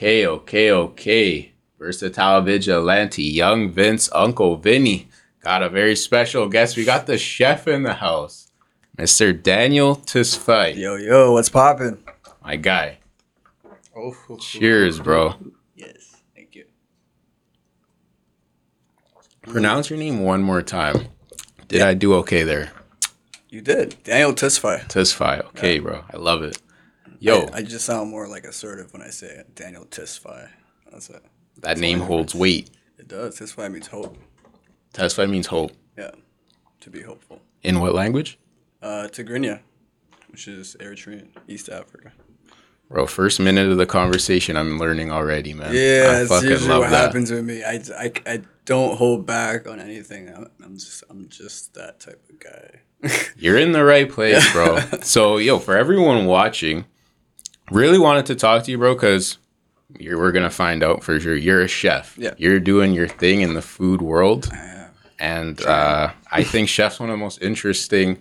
Okay, okay, okay. Versatile Vigilante, Young Vince, Uncle Vinny. Got a very special guest. We got the chef in the house, Mr. Daniel Tesfay. Yo, yo, what's poppin'? My guy. Oh, Cheers, bro. Yes, thank you. Pronounce your name one more time. Did I do okay there? You did. Daniel Tesfay. Tesfay. Okay, bro. I love it. Yo, I, I just sound more like assertive when I say it. Daniel Tesfay. That's it. that name holds weight. It does. Tesfay means hope. Tesfay means hope. Yeah, to be hopeful. In what language? Uh, Tigrinya, which is Eritrean, East Africa. Bro, first minute of the conversation, I'm learning already, man. Yeah, I that's fucking usually love what that. happens with me. I, I, I don't hold back on anything. I'm, I'm just I'm just that type of guy. You're in the right place, bro. so, yo, for everyone watching, really wanted to talk to you, bro, because you're we're gonna find out for sure. You're a chef. Yeah. You're doing your thing in the food world, and uh, I think chef's one of the most interesting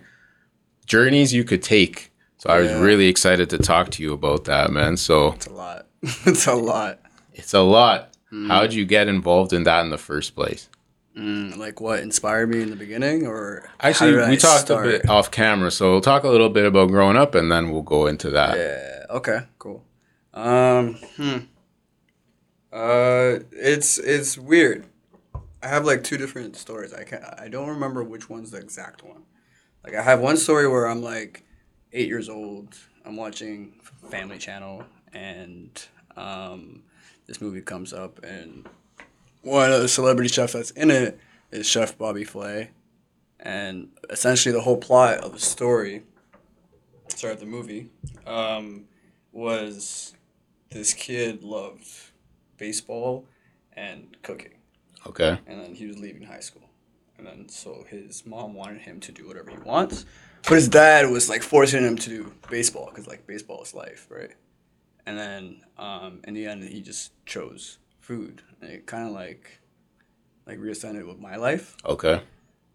journeys you could take. So I was really excited to talk to you about that, man. So It's a lot. it's a lot. it's a lot. Mm. How'd you get involved in that in the first place? Mm, like what inspired me in the beginning, or Actually, we I talked start? a bit off camera, so we'll talk a little bit about growing up, and then we'll go into that. Yeah. Okay. Cool. Um. Hmm. Uh. It's it's weird. I have like two different stories. I can I don't remember which one's the exact one. Like I have one story where I'm like eight years old. I'm watching Family Channel, and um, this movie comes up, and one of the celebrity chefs that's in it is Chef Bobby Flay, and essentially the whole plot of the story, sorry, the movie, um, was this kid loved baseball and cooking, Okay. and then he was leaving high school, and then so his mom wanted him to do whatever he wants, but his dad was like forcing him to do baseball because like baseball is life, right? And then um, in the end, he just chose food, and it kind of like like reascended with my life. Okay.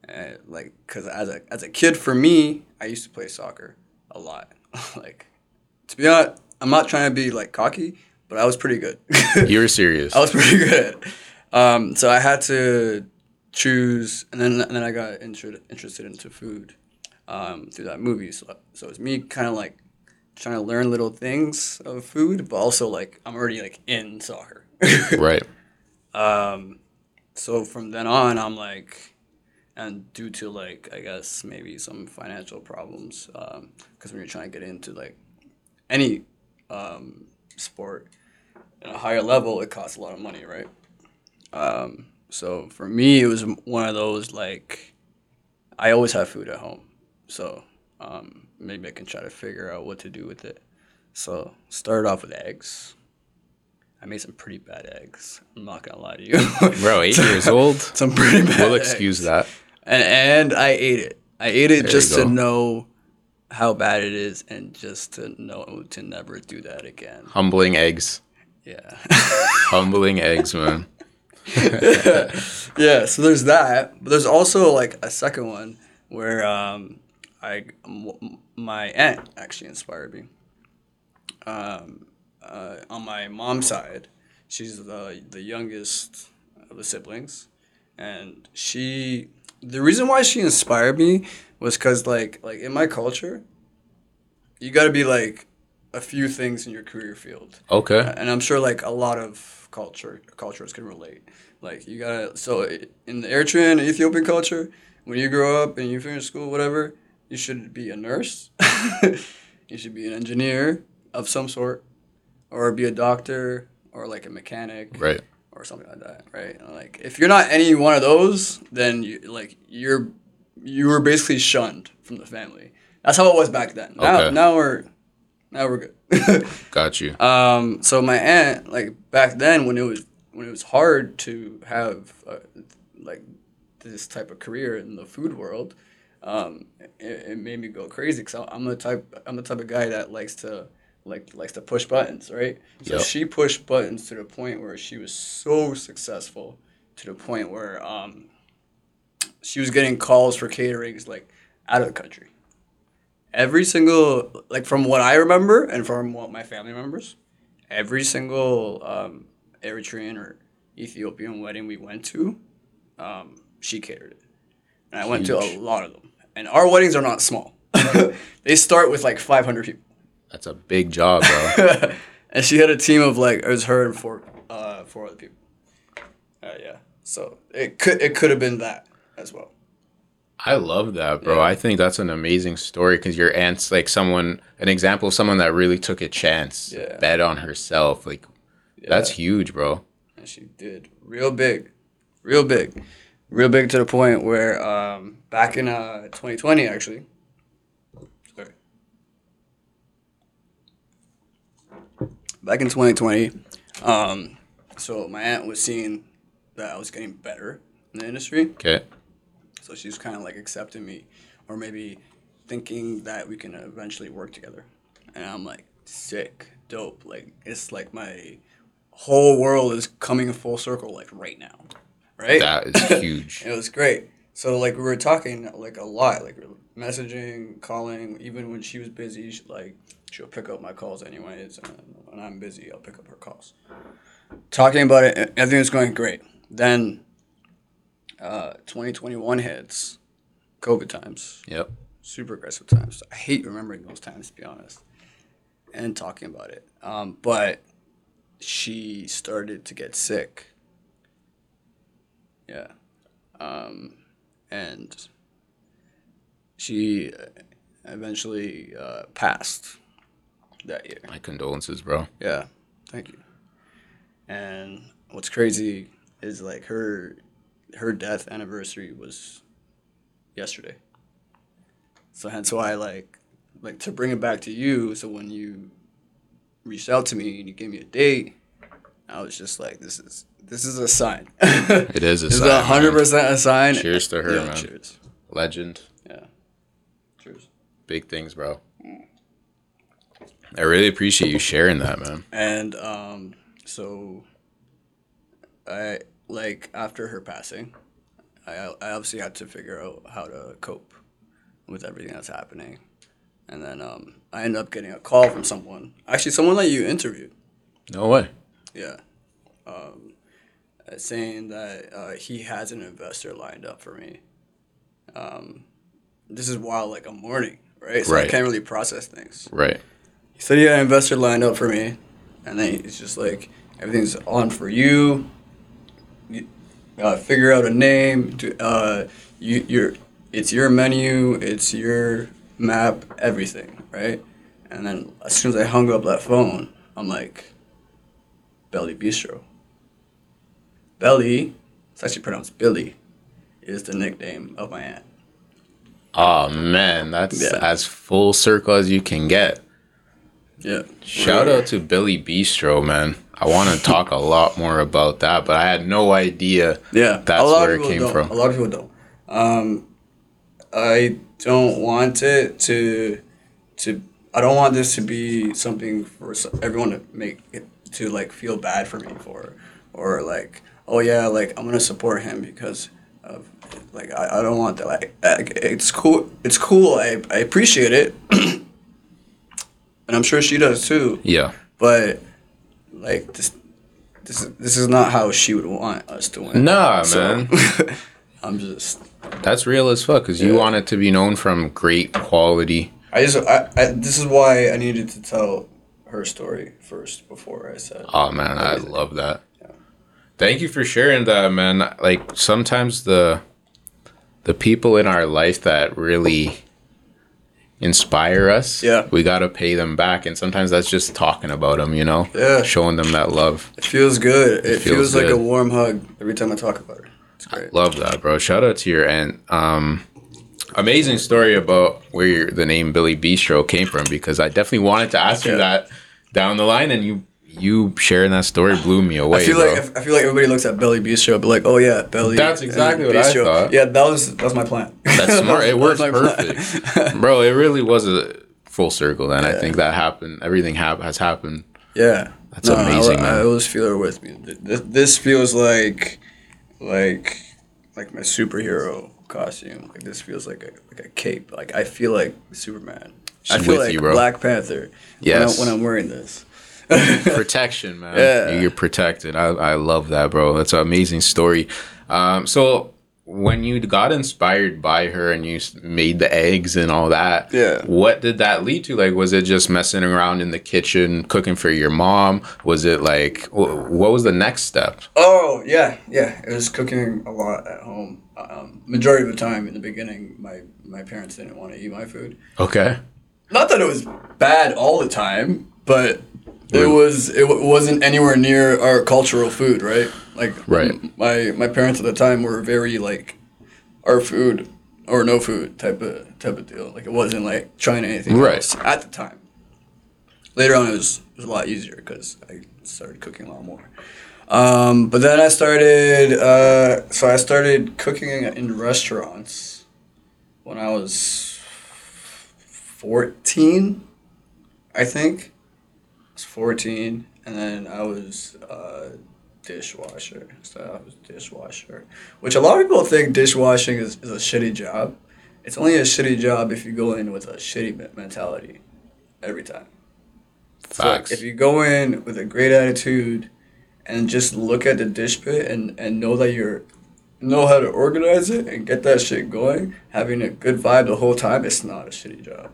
Uh, like, cause as a as a kid, for me, I used to play soccer a lot. like, to be honest, I'm not trying to be like cocky, but I was pretty good. You were serious. I was pretty good. Um, so I had to choose, and then and then I got inter- interested into food um, through that movie. So so it's me kind of like trying to learn little things of food, but also like I'm already like in soccer. right. Um, so from then on, I'm like, and due to like I guess maybe some financial problems, because when you're trying to get into like any um, sport at a higher level, it costs a lot of money, right? Um, so for me, it was one of those like I always have food at home, so um, maybe I can try to figure out what to do with it. So started off with eggs. I made some pretty bad eggs. I'm not gonna lie to you. Bro, eight years old. some pretty bad. We'll eggs. excuse that. And, and I ate it. I ate it There just to know how bad it is, and just to know to never do that again. Humbling eggs. Yeah. Humbling eggs, man. yeah. So there's that, but there's also like a second one where um, I m- my aunt actually inspired me. Um, uh, on my mom's side, she's the the youngest of the siblings, and she the reason why she inspired me was because like like in my culture, you got to be like a few things in your career field Okay. and I'm sure like a lot of culture cultures can relate. Like you gotta so in the Eritrean Ethiopian culture, when you grow up and you finish school, whatever, you should be a nurse. you should be an engineer of some sort, or be a doctor, or like a mechanic, Right. or something like that, right? And, like if you're not any one of those, then you like you're you were basically shunned from the family. That's how it was back then. Now Okay. now we're now we're good. Got you. Um, so my aunt, like back then, when it was when it was hard to have uh, like this type of career in the food world, um, it, it made me go crazy because I'm the type I'm the type of guy that likes to like likes to push buttons, right? So Yep. she pushed buttons to the point where she was so successful to the point where um, she was getting calls for caterings like out of the country every single like from what I remember and from what my family members, every single um, Eritrean or Ethiopian wedding we went to, um, she catered it. And I went to a lot of them. And our weddings are not small. they start with like 500 people. That's a big job, bro. and she had a team of like it was her and four uh four other people. Uh, yeah. So it could it could have been that as well. I love that, bro. Yeah. I think that's an amazing story because your aunt's like someone, an example of someone that really took a chance, Yeah. bet on herself. Like, that's huge, bro. And she did real big, real big, real big to the point where um back in uh 2020 actually. Sorry. Back in 2020, um, so my aunt was seeing that I was getting better in the industry. Okay. So she's kind of like accepting me, or maybe thinking that we can eventually work together. And I'm like, sick, dope. Like it's like my whole world is coming full circle, like right now, right? That is huge. it was great. So like we were talking like a lot, like messaging, calling. Even when she was busy, she, like she'll pick up my calls anyways, and when I'm busy, I'll pick up her calls. Talking about it, everything was going great. Then, uh, 2021 hits, COVID times, Yep. super aggressive times. I hate remembering those times, to be honest, and talking about it. Um, but she started to get sick. Yeah. Um, and she uh, eventually uh, passed that year. My condolences, bro. Yeah, thank you. And what's crazy is like her her death anniversary was yesterday. So hence why like like to bring it back to you. So when you reached out to me and you gave me a date, I was just like, this is this is a sign. It is a This is sign, a hundred percent a sign. Cheers to her, Yeah, man. Cheers. Legend. Yeah. Cheers. Big things, bro. I really appreciate you sharing that, man. And um, so I like after her passing, I I obviously had to figure out how to cope with everything that's happening. And then um, I ended up getting a call from someone, actually someone that you interviewed. No way. Yeah. Um, uh, saying that uh, he has an investor lined up for me. Um, this is while like I'm mourning, right? So I can't really process things. Right. He said he had an investor lined up for me, and then he's just like, everything's on for you. Uh, figure out a name. To, uh, you, your, it's your menu. It's your map. Everything, right? And then as soon as I hung up that phone, I'm like, Belly Bistro. Belly, it's actually pronounced Billy, is the nickname of my aunt. Oh man, that's Yeah. as full circle as you can get. Yeah. Shout out to Billy Bistro, man. I want to talk a lot more about that, but I had no idea. Yeah, That's a lot where of it came don't. from. A lot of people don't. Um, I don't want it to to. I don't want this to be something for everyone to make it to like feel bad for me for, or like oh yeah like I'm gonna support him because of like I, I don't want that like I- it's cool it's cool I, I appreciate it, and I'm sure she does too Yeah. but like this this is this is not how she would want us to win. Nah, So, man. I'm just That's real as fuck because you Yeah. want it to be known from great quality. I just I, I this is why I needed to tell her story first before I said Oh man, I love that. Yeah. Thank you for sharing that, man. Like sometimes the the people in our life that really inspire us, Yeah. we gotta pay them back, and sometimes that's just talking about them, you know, Yeah. showing them that love. it feels good. It, feels feels, like good. a warm hug every time I talk about her. It's great. Love that, bro. Shout out to your aunt. Um, amazing story about where the name Billy Bistro came from because I definitely wanted to ask you that down the line, and you you sharing that story blew me away. I feel bro. like I feel like everybody looks at Belly Bistro, but like, oh yeah, Belly. That's exactly what I thought. Yeah, that was that was my plan. That's smart. It works was my plan. perfect, bro. It really was a full circle. Then I think that happened. Everything hap- has happened. Yeah, That's amazing, I, man. I always feel her with me. Th- th- This feels like, like, like my superhero costume. Like this feels like a like a cape. Like I feel like Superman. I feel with like you, bro. Black Panther. Yes. When, I, when I'm wearing this. protection, man. Yeah. You're protected. I, I love that, bro. That's an amazing story. Um, so when you got inspired by her and you made the eggs and all that, Yeah. what did that lead to? Like, was it just messing around in the kitchen, cooking for your mom? Was it like, what was the next step? Oh yeah, yeah. It was cooking a lot at home. Um, majority of the time in the beginning, my my parents didn't want to eat my food. Okay. Not that it was bad all the time, but it was it w- wasn't anywhere near our cultural food, right? Like Right. My my parents at the time were very like our food or no food type of type of deal. Like it wasn't like trying anything Right. else at the time. Later on, it was it was a lot easier because I started cooking a lot more. Um, but then I started, uh, so I started cooking in restaurants when I was 14, I think. I was 14, and then I was uh, dishwasher. So I was dishwasher, which a lot of people think dishwashing is, is a shitty job. It's only a shitty job if you go in with a shitty mentality every time. Facts. So if you go in with a great attitude and just look at the dish pit and, and know that you're know how to organize it and get that shit going, having a good vibe the whole time, it's not a shitty job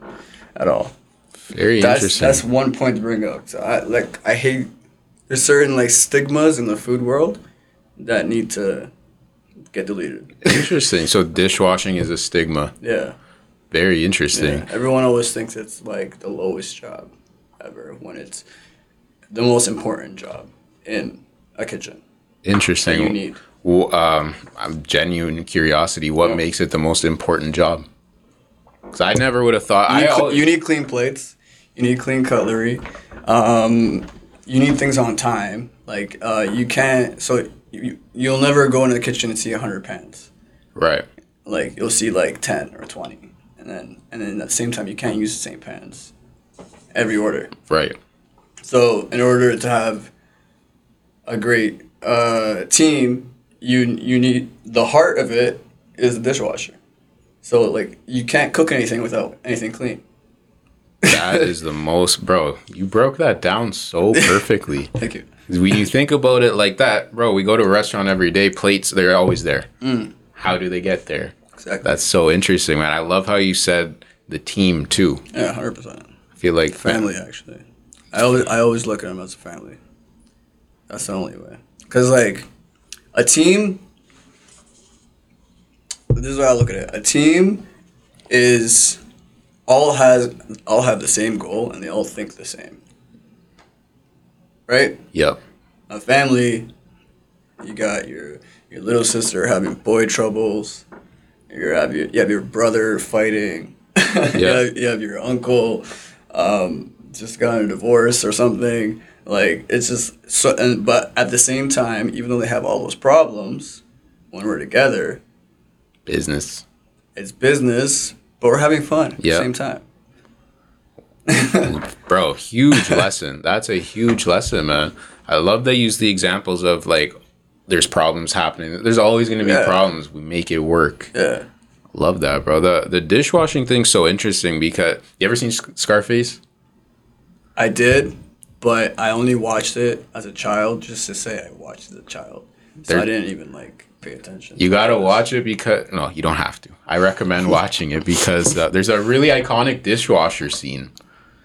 at all. Very That's interesting. that's one point to bring up. So I like I hate there's certain like stigmas in the food world that need to get deleted. interesting. So dishwashing is a stigma. Yeah. Very interesting. Yeah. Everyone always thinks it's like the lowest job ever when it's the most important job in a kitchen Interesting. you need. Well, um, I'm genuine curiosity. What Yeah. makes it the most important job? Because I never would have thought. You I need, cl- al- you need clean plates. You need clean cutlery. Um, you need things on time. Like uh, you can't. So you you'll never go into the kitchen and see hundred pans. right. Like you'll see like ten or twenty, and then and then at the same time you can't use the same pans every order. Right. So in order to have a great uh, team, you you need the heart of it is the dishwasher. So like you can't cook anything without anything clean. That is the most, bro. You broke that down so perfectly. Thank you. when you think about it like that, bro, we go to a restaurant every day. Plates, they're always there. Mm. How do they get there? Exactly. That's so interesting, man. I love how you said the team too. Yeah, hundred percent. I feel like Family actually. I always I always look at them as a family. That's the only way. Cause like a team. This is how I look at it. A team is all has all have the same goal and they all think the same. Right? Yep. A family, you got your your little sister having boy troubles. You have your you have your brother fighting. you, Yeah. have, you have your uncle um, just got a divorce or something. Like it's just so. And but at the same time, even though they have all those problems, when we're together, Business. it's business, but we're having fun at Yeah. the same time. Bro, huge lesson. That's a huge lesson, man. I love they use the examples of like there's problems happening. There's always going to be Yeah. problems. We make it work. Yeah. Love that, bro. The the dishwashing thing's so interesting because you ever seen Scarface? I did, but I only watched it as a child just to say I watched it as a child. So I didn't even like pay attention. You got to watch it because no, you don't have to. I recommend watching it because uh, there's a really iconic dishwasher scene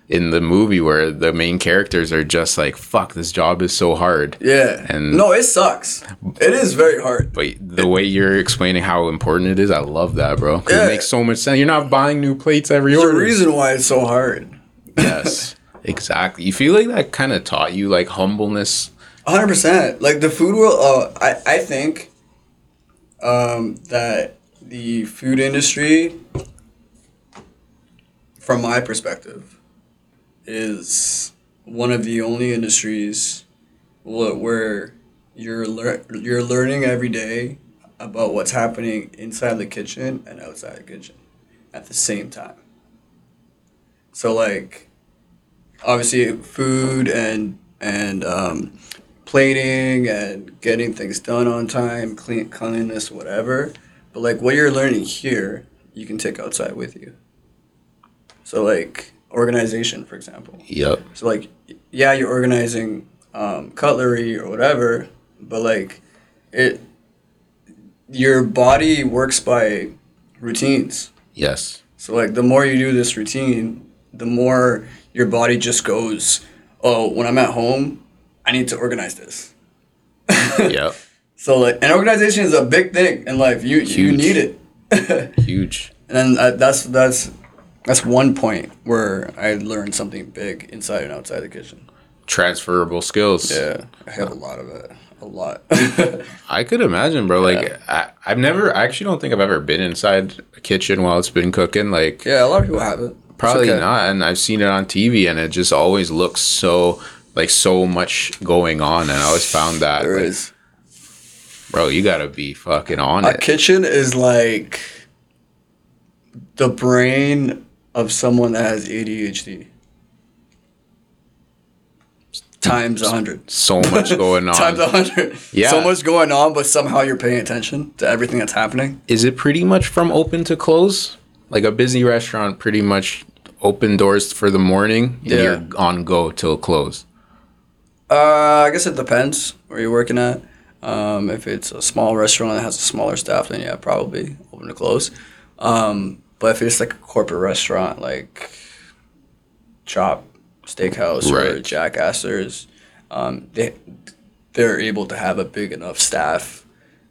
in the movie where the main characters are just like, "Fuck, this job is so hard." Yeah. And- no, it sucks. It is very hard. But the way you're explaining how important it is, I love that, bro. Yeah. It makes so much sense. You're not buying new plates every There's a order. reason why it's so hard. Yes, exactly. You feel like that kind of taught you like humbleness. hundred percent. Like the food world, uh, I I think um, that the food industry, from my perspective, is one of the only industries where you're lear- you're learning every day about what's happening inside the kitchen and outside the kitchen at the same time. So like obviously food and and um, plating and getting things done on time, clean cleanliness, whatever. But like what you're learning here, you can take outside with you. So like organization, for example. Yep. So like, yeah, you're organizing um, cutlery or whatever, but like, it, your body works by routines. Yes. So like, the more you do this routine, the more your body just goes, oh, when I'm at home, I need to organize this. yeah. So like, an organization is a big thing in life. You you need it. Huge. And then uh, that's that's that's one point where I learned something big inside and outside the kitchen. Transferable skills. Yeah, I have a lot of it. A lot. I could imagine, bro. Like, I, I've never, I actually don't think I've ever been inside a kitchen while it's been cooking. Like, yeah, a lot of people have it. Probably okay. not. And I've seen it on TV, and it just always looks so, like, so much going on. And I always found that, There like, is. bro, you gotta be fucking on it. A it. kitchen is like the brain of someone that has ADHD. Times a hundred. So much going on. Times a hundred. Yeah. So much going on, but somehow you're paying attention to everything that's happening. Is it pretty much from open to close? Like a busy restaurant, pretty much open doors for the morning, and Yeah. you're on go till close. Uh, I guess it depends where you're working at. Um, if it's a small restaurant that has a smaller staff, then yeah, probably open to close. Um, but if it's like a corporate restaurant, like Chop Steakhouse or Right. Jack Astor's, um, they they're able to have a big enough staff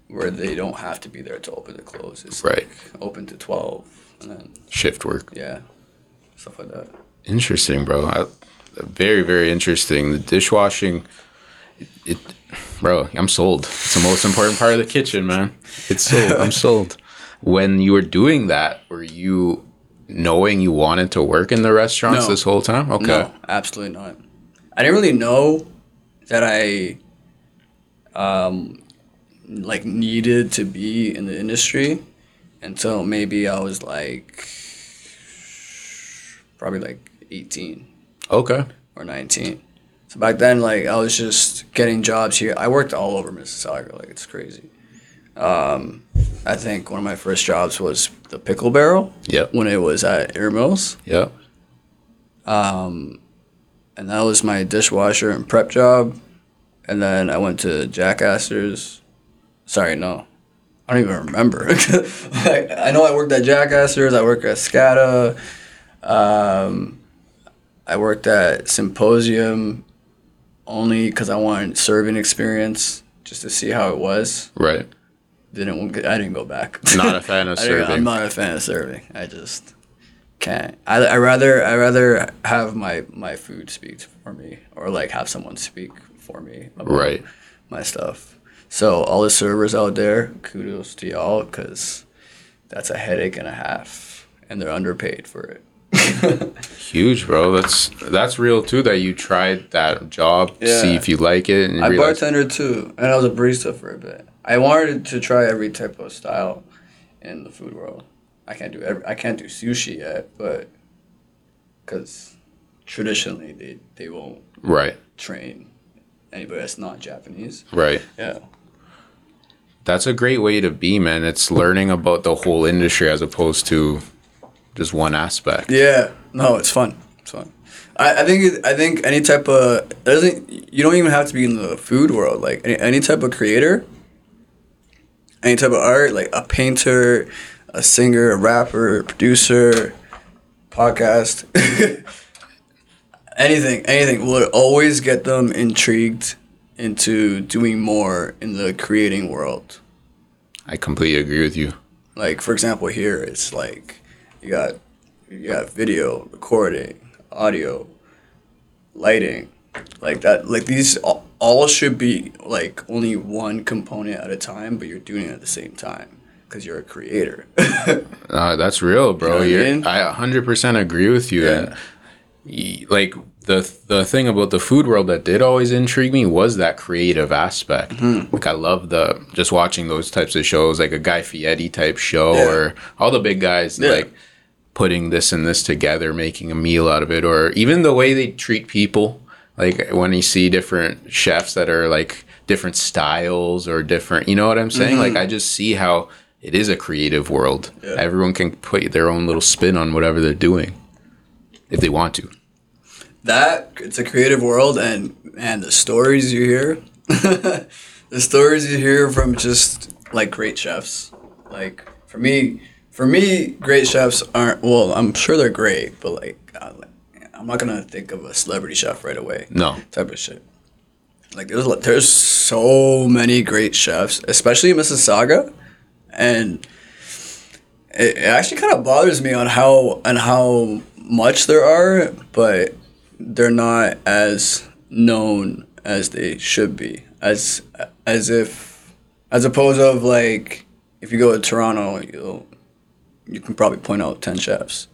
where they don't have to be there to open to close. It's Right. like open to twelve, and then Shift work. yeah, stuff like that. Interesting, bro. I, very, very interesting. The dishwashing, it, it, bro. I'm sold. It's the most important part of the kitchen, man. It's sold. I'm sold. When you were doing that, were you knowing you wanted to work in the restaurants No. this whole time? Okay. No, absolutely not. I didn't really know that I um like needed to be in the industry until maybe I was like probably like 18 Okay. or 19. So back then like I was just getting jobs here. I worked all over Mississauga, like it's crazy. Um I think one of my first jobs was the pickle barrel Yeah. when it was at Erin Mills Yep. and that was my dishwasher and prep job. And then I went to Jack Astor's. Sorry, no, I don't even remember. like, I know I worked at Jack Astor's. I worked at Scada. Um, I worked at Symposium only because I wanted serving experience just to see how it was. Right. Didn't I didn't go back. Not a fan of serving. I'm not a fan of serving. I just can't. I I rather I rather have my my food speak for me or like have someone speak for me about Right. my stuff. So all the servers out there, kudos to y'all because that's a headache and a half, and they're underpaid for it. Huge, bro. That's that's real too. That you tried that job, Yeah. see if you like it, and you I realize- bartended too, and I was a barista for a bit. I wanted to try every type of style in the food world. I can't do every, I can't do sushi yet, but because traditionally they, they won't right, train anybody that's not Japanese. right. Yeah, That's a great way to be, man. It's learning about the whole industry as opposed to just one aspect. yeah. No, it's fun. It's fun. I, I think I think any type of doesn't you don't even have to be in the food world. Like any, any type of creator, any type of art, like a painter, a singer, a rapper, a producer, podcast, anything, anything would always get them intrigued into doing more in the creating world. I completely agree with you. Like for example, here it's like you got you got video, recording, audio, lighting, like that. Like these all, all should be like only one component at a time, but you're doing it at the same time because you're a creator. Uh, that's real, bro. You know I mean? I 100% agree with you. Yeah. And like the the thing about the food world that did always intrigue me was that creative aspect. Mm-hmm. Like I love the just watching those types of shows, like a Guy Fieri type show, Yeah. or all the big guys Yeah. like putting this and this together, making a meal out of it, or even the way they treat people. Like when you see different chefs that are like different styles or different, you know what I'm saying? Mm-hmm. Like I just see how it is a creative world. Yeah. Everyone can put their own little spin on whatever they're doing. if they want to. that it's a creative world and and the stories you hear the stories you hear from just like great chefs like for me for me great chefs aren't well i'm sure they're great but like, God, like i'm not gonna think of a celebrity chef right away No. type of shit like there's there's so many great chefs especially in mississauga and it, it actually kind of bothers me on how on how much there are, but they're not as known as they should be. As as if as opposed of like if you go to Toronto, you'll you can probably point out ten chefs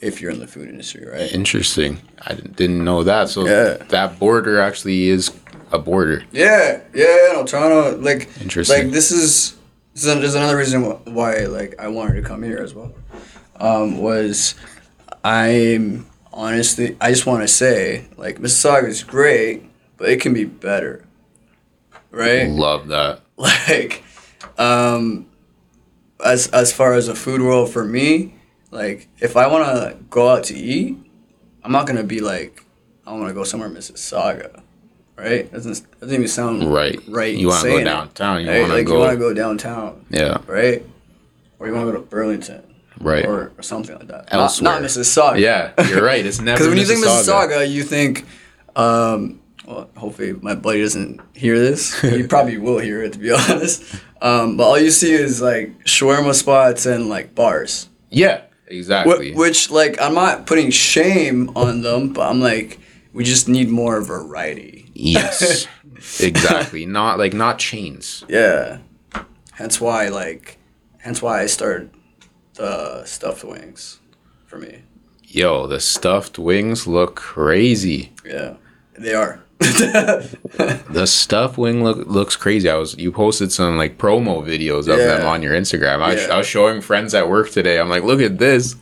if you're in the food industry, right? Interesting. I didn't- didn't know that. So Yeah. that border actually is a border. Yeah, yeah, no, Toronto, like, Interesting. like this is, this is there's another reason why, like, I wanted to come here as well. Um, was I'm honestly, I just want to say, like, Mississauga is great, but it can be better, right? Love that. like um as as far as a food world for me like if i want to go out to eat i'm not gonna be like i want to go somewhere mississauga right doesn't doesn't even sound Right. right You want to go downtown. You Right? want to like go. you want to go downtown Yeah. right or you want to go to burlington Right. or, or something like that Elsewhere. not, not mississauga yeah, you're right. It's never because when you think. Mississauga, you think, um, well, hopefully my buddy doesn't hear this. He probably will hear it, to be honest. Um, but all you see is like shawarma spots and like bars. Yeah, Wh- exactly. which, like, I'm not putting shame on them, but I'm like, we just need more variety. yes, exactly. Not like not chains. Yeah. Hence why, like, hence why I started the stuffed wings for me. Yo, the stuffed wings look crazy. Yeah, they are. The stuff wing look looks crazy. I was you posted some like promo videos of them on your Instagram. I, Yeah. I was showing friends at work today. I'm like, look at this.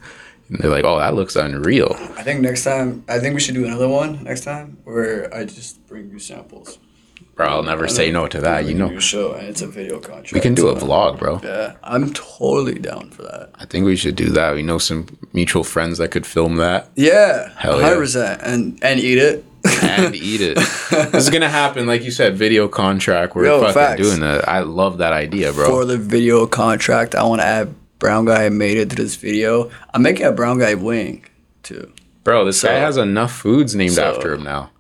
And they're like, oh, that looks unreal. I think next time, I think we should do another one next time where I just bring you samples. Bro, I'll never say no to that. You know, a show and it's a video contract. we can do a vlog, bro. Yeah, I'm totally down for that. I think we should do that. We know some mutual friends that could film that Yeah, Hell yeah. hundred percent, and and eat it. And eat it. this is gonna happen, like you said, video contract. We're Yo, fucking facts. doing that. I love that idea, bro. For the video contract, I want to add brown guy made it to this video. I'm making a brown guy wing too. Bro, this guy has enough foods named so- after him now.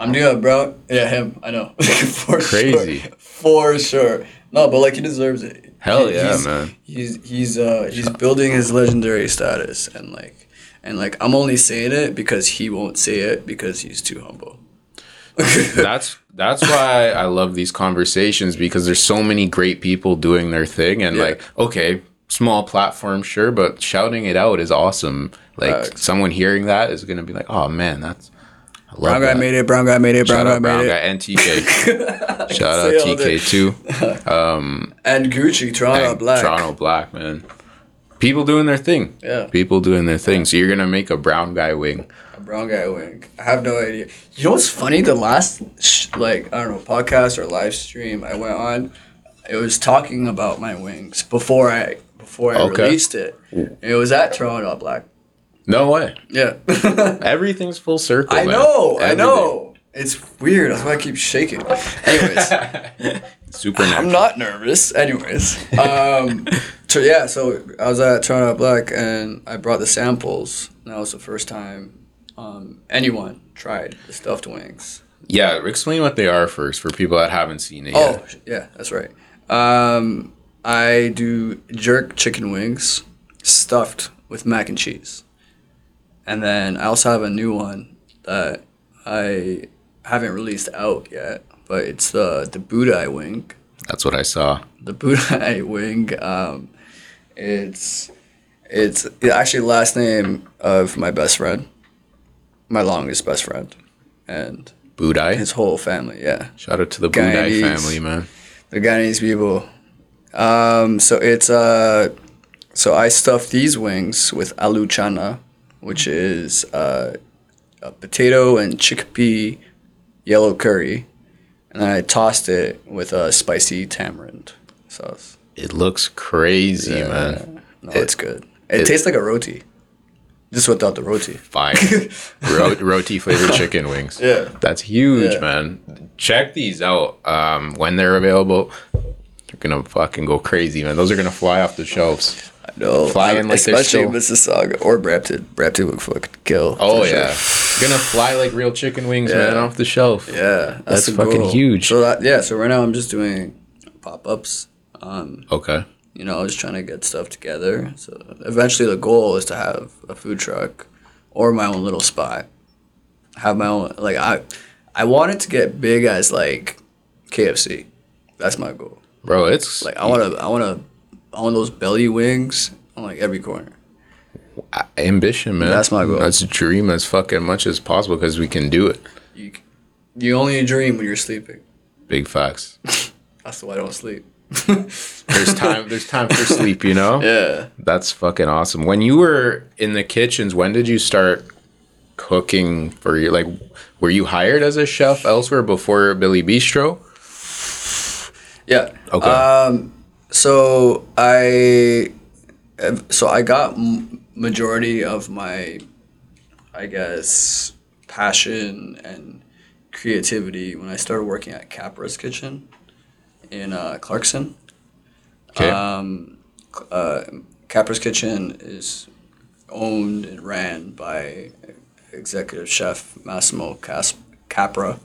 I'm doing a brown. Yeah, him. I know. for Crazy. Sure. For sure. No, but like he deserves it. Hell yeah, he's, man. He's he's uh he's building his legendary status and like and like I'm only saying it because he won't say it because he's too humble. that's that's why I love these conversations because there's so many great people doing their thing and Yeah. like okay, small platform sure, but shouting it out is awesome. Like Facts. someone hearing that is gonna be like, oh man, that's I love brown guy that. made it. Brown guy made it. Brown Shout guy out made Brown it. Guy and TK. Shout out Say all day. TK too. Um, and Gucci Toronto And Black. Toronto Black, man. People doing their thing. Yeah. People doing their thing. So you're gonna make a brown guy wing. A brown guy wing. I have no idea. You know what's funny? The last sh- like I don't know podcast or live stream I went on, it was talking about my wings before I before I Okay. released it. It was at Toronto Black. No way. Yeah. Everything's full circle. I man. know, I know. It's weird. That's why I keep shaking. Anyways, Supernatural. I'm not nervous. Anyways, um, so yeah, so I was at Toronto Black and I brought the samples. And that was the first time um, anyone tried the stuffed wings. Yeah, explain what they are first for people that haven't seen it Oh, yet. yeah, that's right. Um, I do jerk chicken wings stuffed with mac and cheese. And then I also have a new one that I haven't released out yet, but it's the the Buddha wing. That's what I saw. The Buddha wing. Um, it's it's actually last name of my best friend, my longest best friend, and Budai. his whole family. Yeah. Shout out to the Budai family, man. the Guyanese people. Um, so it's uh, so I stuffed these wings with aloo chana, which is uh, a potato and chickpea yellow curry, and I tossed it with a spicy tamarind sauce. It looks crazy, man. No, It- it's good. It, it- tastes like a roti. just without the roti. Fine, Ro- roti flavored chicken wings. Yeah. That's huge, Yeah. man. Check these out um, when they're available. They're gonna fucking go crazy, man. Those are gonna fly off the shelves. No, Flying like especially Mississauga or Brampton. Brampton would fucking kill. Oh for sure. yeah, gonna fly like real chicken wings, man, off the shelf. Yeah, That's the fucking goal. huge. So that, yeah, so right now I'm just doing pop ups. Um, Okay. you know, I was just trying to get stuff together. So eventually, the goal is to have a food truck or my own little spot. Have my own like I, I wanted to get big as like KFC. That's my goal. Bro, it's Like I want to, I want want those belly wings on like every corner. ambition, man. That's my goal. Let's dream as fucking much as possible because we can do it. You, you only dream when you're sleeping. Big facts. That's why I don't sleep. There's time. There's time for sleep. You know. Yeah. That's fucking awesome. When you were in the kitchens, when did you start cooking for your like? Were you hired as a chef elsewhere before Billy Bistro? Yeah. Okay. Um, so I, so I got majority of my, I guess, passion and creativity when I started working at Capra's Kitchen in uh, Clarkson. Okay. Um, uh, Capra's Kitchen is owned and ran by executive chef Massimo Cas- Capra.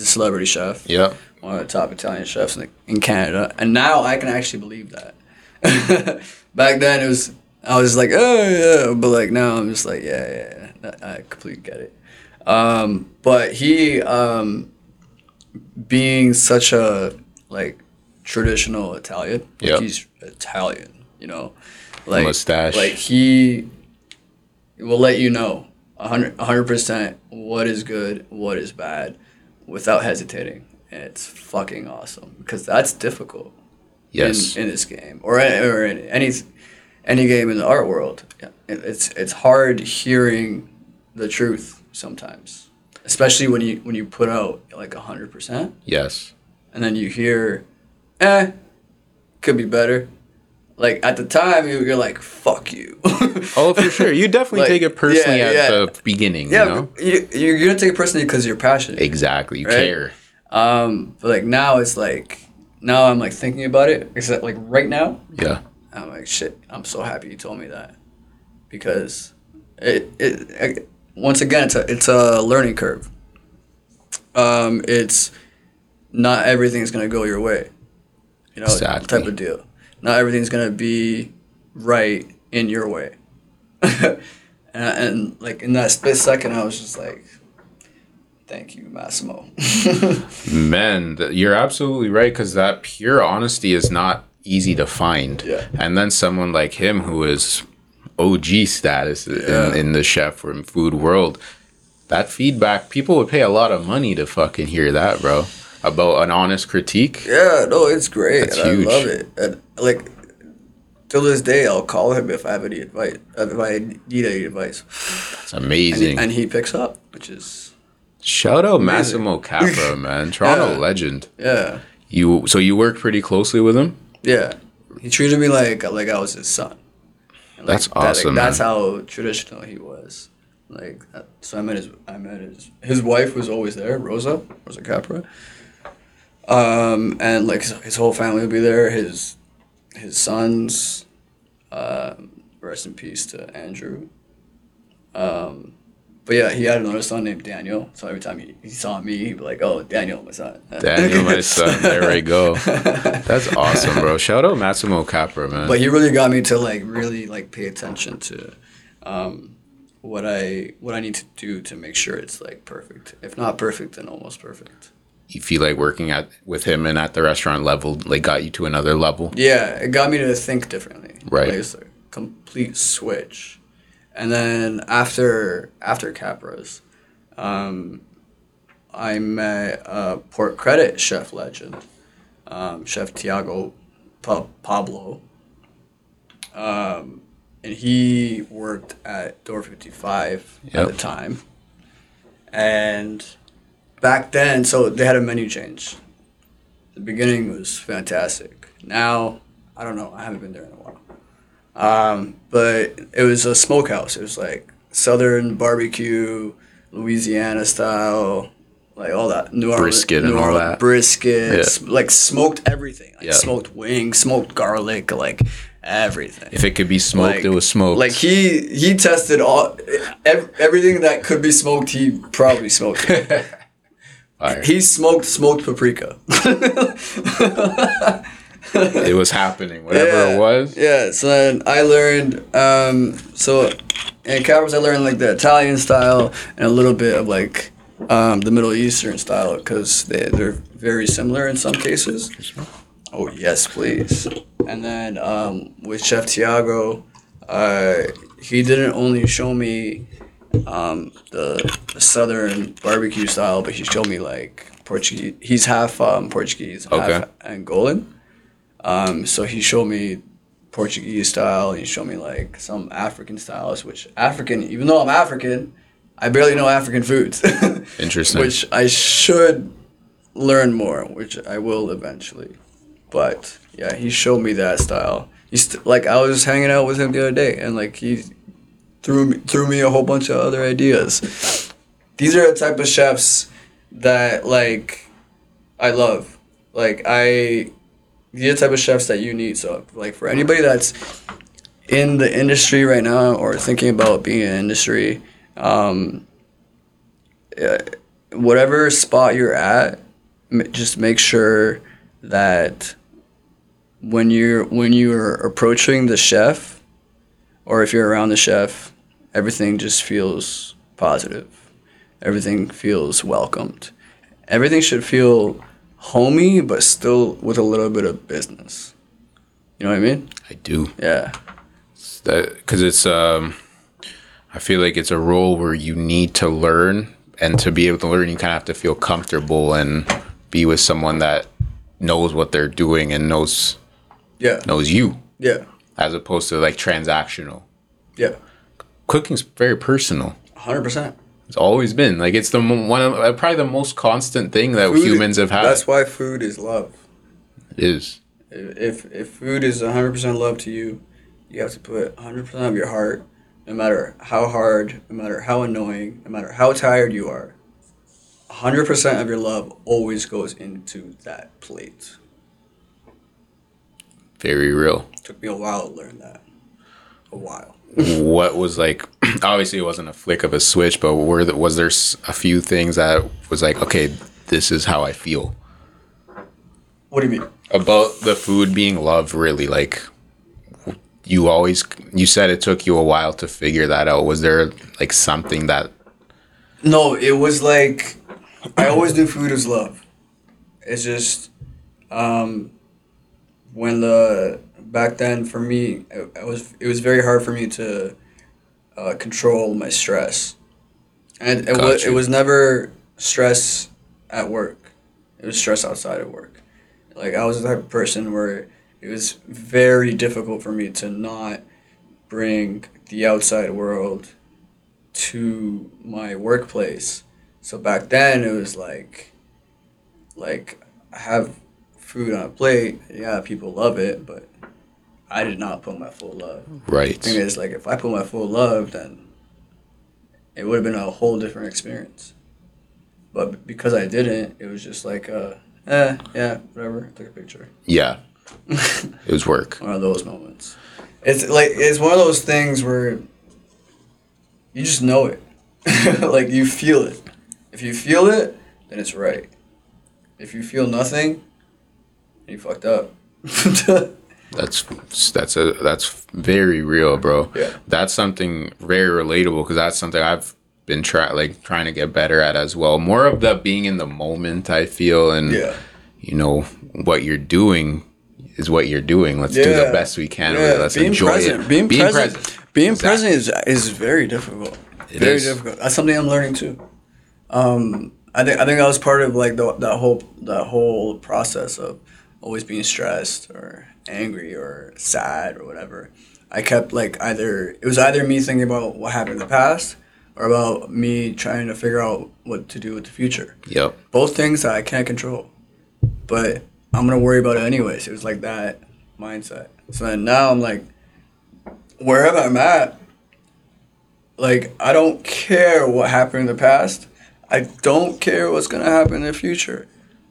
He's a celebrity chef yeah. one of the top Italian chefs in, the, in Canada, and now I can actually believe that. Back then, it was I was like, oh yeah, but like now I'm just like, yeah, yeah, yeah. I completely get it. Um, but he, um, being such a like traditional Italian, like, Yep. he's Italian, you know, like Mustache. like he will let you know 100 percent what is good, what is bad, without hesitating. And it's fucking awesome because that's difficult Yes. in, in this game or or in any any game in the art world. It's it's hard hearing the truth sometimes, especially when you when you put out like hundred percent yes. and then you hear, eh, could be better. Like at the time, you- you're like, "Fuck you." Oh, for sure. You definitely Like, take it personally yeah, at yeah. the beginning. yeah, You know. you, you're gonna take it personally because you're passionate. Exactly. You Right? care. Um, but like now it's like now I'm like thinking about it. Except like right now, Yeah. I'm like shit. I'm so happy you told me that because it it, it once again it's a it's a learning curve. Um, it's not everything's gonna go your way, you know, Exactly. type of deal. Not everything's gonna be right in your way. and, and like in that split second, I was just like, "Thank you, Massimo." Man, you're absolutely right because that pure honesty is not easy to find. Yeah. And then someone like him who is OG status Yeah. in, in the chef or food world, that feedback, people would pay a lot of money to fucking hear that, bro. About an honest critique. Yeah, no, it's great. That's and huge. I love it. And like till this day, I'll call him if I have any advice. Uh, if I need any advice, It's and amazing. he, and he picks up, which is Shout out Massimo Capra, man. Toronto Yeah. legend. yeah, You so you worked pretty closely with him? yeah. He treated me like like I was his son. Like, That's that- like, awesome, that's how traditional he was. Like so, I met his I met his his wife was always there, Rosa Rosa Capra. Um, and like his, whole family would be there. His his sons. Um, rest in peace to Andrew. Um, but yeah, he had another son named Daniel. So every time he, he saw me, he'd be like, "Oh, Daniel, my son." Daniel, my son. There we go. That's awesome, bro. Shout out Massimo Capra, man. But he really got me to like really like pay attention to um, what I what I need to do to make sure it's like perfect. If not perfect, then almost perfect. You feel like working at with him and at the restaurant level like got you to another level. Yeah, it got me to think differently. Right. Like, it's a complete switch. And then after after Capra's, um, I met a Port Credit chef legend, um, Chef Tiago pa- Pablo. Um, and he worked at Door 55 at the time. And back then, so they had a menu change. The beginning was fantastic. Now, I don't know. I haven't been there in a while. Um, but it was a smokehouse. It was like southern barbecue, Louisiana style, like all that. New Orleans, Brisket and all that. brisket, Yeah. like smoked everything. Like Yeah. smoked wings, smoked garlic, like everything. If it could be smoked, Like- it was smoked. Like he he tested all ev- everything that could be smoked. He probably smoked. He smoked smoked paprika. it was happening, whatever Yeah. it was. Yeah, so then I learned, um, so in Capra's I learned like the Italian style and a little bit of like um, the Middle Eastern style because they, they're very similar in some cases. Oh, yes, please. And then um, with Chef Tiago, uh, he didn't only show me um, the, the southern barbecue style, but he showed me like Portuguese. He's half um, Portuguese, Okay. half Angolan. Um, so he showed me Portuguese style. He showed me like some African styles, which African, even though I'm African, I barely know African foods. Interesting. which I should learn more, which I will eventually. But yeah, he showed me that style. He's st- like I was hanging out with him the other day, and like he threw me threw me a whole bunch of other ideas. These are the type of chefs that like I love. Like I, these are the type of chefs that you need. So like for anybody that's in the industry right now or thinking about being in industry, um, uh, whatever spot you're at, just make sure that when you're when you're approaching the chef, or if you're around the chef, everything just feels positive. Everything feels welcomed. Everything should feel homey, but still with a little bit of business. You know what I mean? I do. Yeah. because it's um i feel like it's a role where you need to learn and to be able to learn you kind of have to feel comfortable and be with someone that knows what they're doing and knows Yeah. knows you Yeah. As opposed to like transactional Yeah. cooking's very personal hundred percent. it's always been like it's the one of uh, probably the most constant thing that humans have had That's why food is love. It is If if food is hundred percent love to you, you have to put hundred percent of your heart, no matter how hard, no matter how annoying, no matter how tired you are. hundred percent of your love always goes into that plate. Very real Took me a while to learn that. A while. what was like obviously it wasn't a flick of a switch but were the, was there a few things that was like okay this is how i feel What do you mean? about the food being love, really like you always you said it took you a while to figure that out was there like something that No, it was like I always knew food is love. It's just um, when the back then for me, it, it was it was very hard for me to uh, control my stress, and it was it was never stress at work. It was stress outside of work. Like I was the type of person where it was very difficult for me to not bring the outside world to my workplace. So back then it was like like I have food on a plate, yeah, people love it, but I did not put my full love. right thing is like if I put my full love then it would have been a whole different experience. But because I didn't, it was just like uh eh, yeah, whatever, I took a picture. yeah it was work One of those moments. It's like it's one of those things where you just know it. like you feel it. If you feel it, then it's right. If you feel nothing, you fucked up. that's that's a that's very real bro Yeah. that's something very relatable because that's something i've been trying like trying to get better at as well more of the being in the moment i feel and yeah. you know what you're doing is what you're doing let's do the best we can with Yeah, it let's being enjoy present. it Being, present. Being Exactly. present is is very difficult. It very is. difficult. That's something I'm learning too. Um, I think I think that was part of like the, that whole that whole process of always being stressed or angry or sad or whatever. I kept like either it was either me thinking about what happened in the past or about me trying to figure out what to do with the future. yep Both things that I can't control, but I'm gonna worry about it anyways. It was like that mindset. So then now I'm like, wherever I'm at, like I don't care what happened in the past. I don't care what's gonna happen in the future.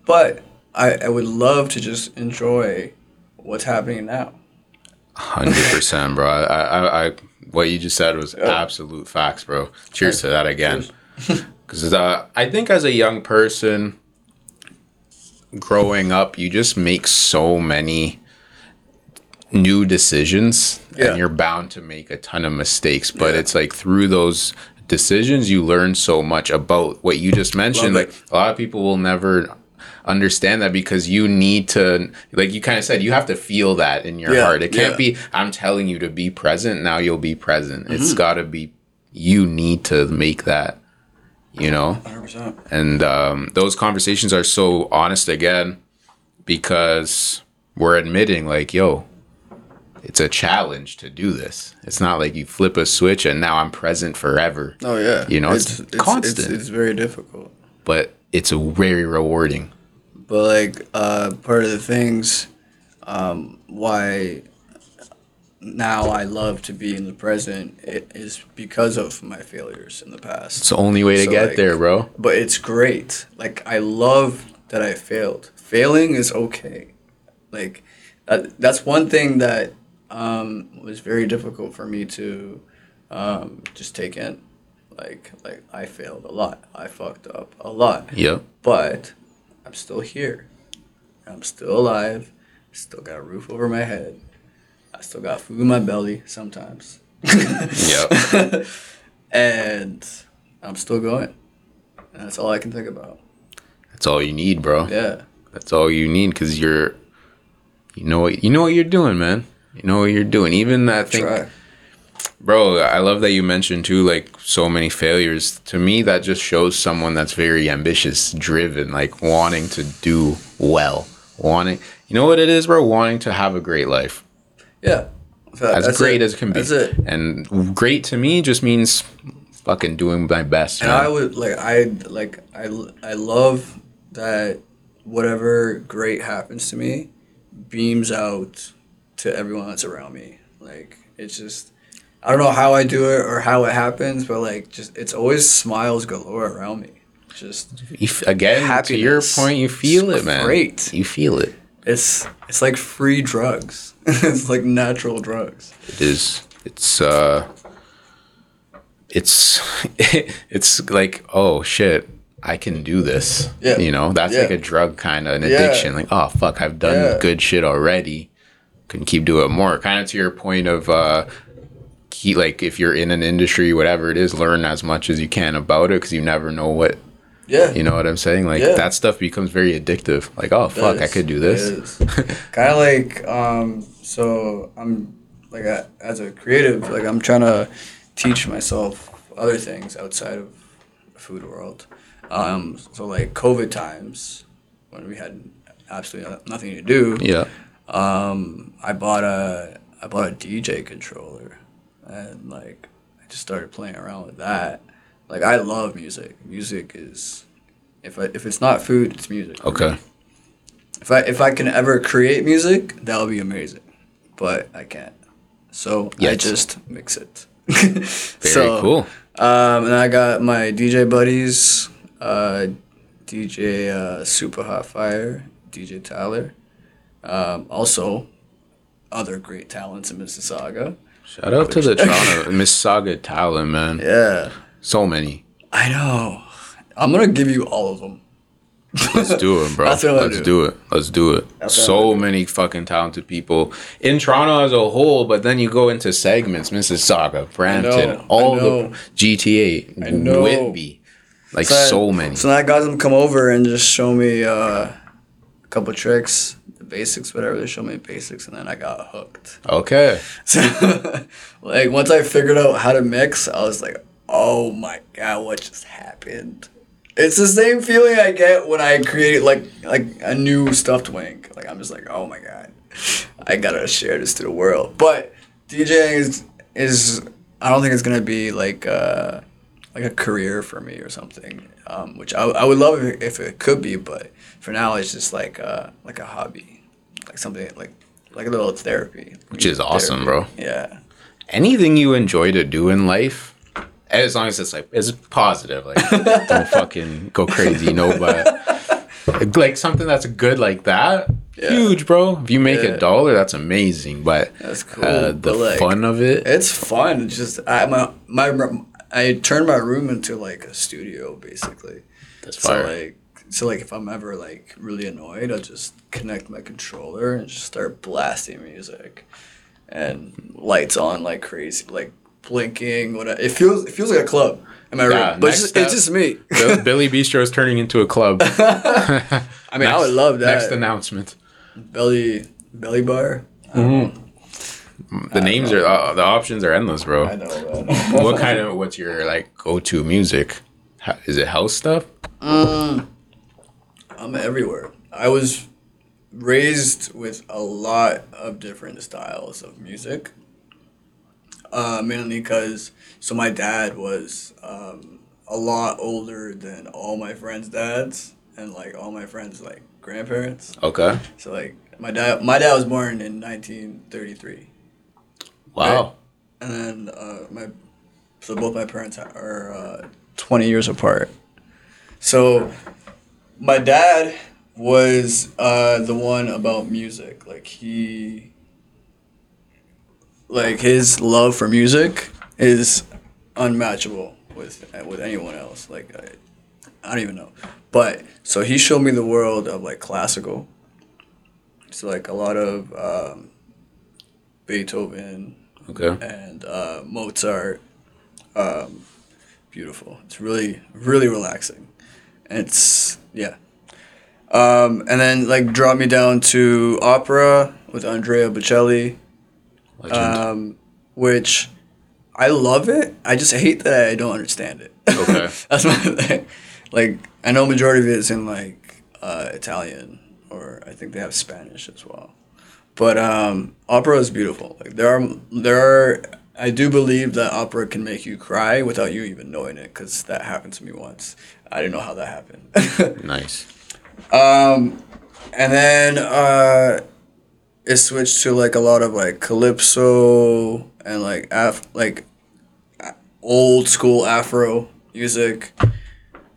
But I, I would love to just enjoy what's happening now. Hundred percent, bro. I, I, I, what you just said was absolute facts, bro. Cheers to that again. Because uh, I think as a young person, growing up, you just make so many new decisions, Yeah. and you're bound to make a ton of mistakes. But Yeah. it's like through those decisions, you learn so much about what you just mentioned. Like a lot of people will never understand that because you need to like you kind of said you have to feel that in your Yeah, heart it can't yeah. be i'm telling you to be present now you'll be present Mm-hmm. it's got to be you need to make that you know 100%. and um, those conversations are so honest again because we're admitting like yo it's a challenge to do this it's not like you flip a switch and now i'm present forever Oh yeah. You know, it's constant. It's, it's very difficult. but it's very rewarding But like uh, part of the things um, why now I love to be in the present is because of my failures in the past. it's the only way to So, get like, there bro But it's great. Like I love that I failed. Failing is okay. Like that, that's one thing that um, was very difficult for me to um, just take in. Like like I failed a lot. I fucked up a lot. Yeah. But I'm still here. I'm still alive. Still got a roof over my head. I still got food in my belly sometimes. yep and I'm still going. And that's all I can think about. that's all you need bro Yeah. That's all you need because you're, you know what you know what you're doing, man. You know what you're doing. Even that thing, Try. Bro. I love that you mentioned too, like so many failures. To me, that just shows someone that's very ambitious, driven, like wanting to do well, wanting. You know what it is, bro? Wanting to have a great life, Yeah. As that's great it. as can be. That's it. And great to me just means fucking doing my best. And man. I would like I like I I love that whatever great happens to me beams out to everyone that's around me. Like it's just I don't know how I do it or how it happens, but like just it's always smiles galore around me. Just f- again, to your point, you feel It's it, man. great. You feel it. it's it's like free drugs. it's like natural drugs. it is it's uh it's it's like oh shit i can do this Yeah. you know that's like a drug kind of an Yeah. addiction like oh fuck i've done Yeah. good shit already can keep doing more kind of to your point of uh keep like if you're in an industry whatever it is learn as much as you can about it because you never know what Yeah. you know what i'm saying? Like Yeah. that stuff becomes very addictive. Like oh fuck i could do this. Kind of like um so i'm like a, as a creative like i'm trying to teach myself other things outside of the food world. Um so like covid times when we had absolutely nothing to do yeah. um i bought a i bought a dj controller and like i just started playing around with that like i love music music is if I, if it's not food it's music okay If I if I can ever create music, that would be amazing, but I can't. So I just mix it. very cool Um, and I got my DJ buddies, uh, DJ uh, Super Hot Fire, DJ Tyler. Um, also, other great talents in Mississauga. Shout out to the toronto mississauga talent man Yeah, so many I know. I'm gonna give you all of them. Let's do it, bro. Let's gonna do it. Let's do it. That's so many fucking talented people in Toronto as a whole, but then you go into segments, Mississauga, Brampton, I all know. the GTA, know. Whitby, like So I- many. So I got them come over and just show me uh, a couple tricks, basics, whatever. They showed me basics, and then I got hooked. okay, So, like, once I figured out how to mix, I was like, oh my god, what just happened? It's the same feeling I get when I create like like a new stuffed wing. Like I'm just like, oh my god, I gotta share this to the world. But DJing is is I don't think it's gonna be like uh, like a career for me or something. Um, which I, I would love if, if it could be, but for now it's just like uh, like a hobby, like something like like a little therapy. which is awesome, bro. Yeah. anything you enjoy to do in life, as long as it's like it's positive, like don't fucking go crazy, you know. But like something that's good like that, huge, bro. If you make Yeah. a dollar, that's amazing. But That's cool. uh, the like, fun of it, It's fun. It's just I my my I turned my room into like a studio basically. that's So like so like if I'm ever like really annoyed, I'll just connect my controller and just start blasting music, and lights on like crazy, like blinking. Whatever. It feels it feels like a club in my Yeah, room, but it's next just, it's just me. Bill- Belly Bistro is turning into a club. I mean, I would love that. Next announcement. belly belly bar. The names are uh, the options are endless, bro. I know. Man. what kind of what's your like go to music? Ha- Is it house stuff? I'm everywhere. I was raised with a lot of different styles of music. Uh, mainly because so my dad was um, a lot older than all my friends' dads and like all my friends' like grandparents. Okay. So like my dad, my dad was born in 1933, Wow. and then uh, my so both my parents are uh, 20 years apart. So my dad was uh, the one about music. Like he, like his love for music is unmatchable with with anyone else. Like I, I don't even know. But so he showed me the world of like classical. So like a lot of um, Beethoven Okay. and uh, Mozart. Um, beautiful. It's really really relaxing. And it's yeah. Um, and then like drop me down to opera with Andrea Bocelli, um, which I love it. I just hate that I don't understand it. Okay. That's my thing. Like I know majority of it is in like uh, Italian or I think they have Spanish as well. But um, opera is beautiful. Like there are there are I do believe that opera can make you cry without you even knowing it because that happened to me once. I didn't know how that happened. nice. Um, and then uh, it switched to like a lot of like calypso and like af like old school Afro music.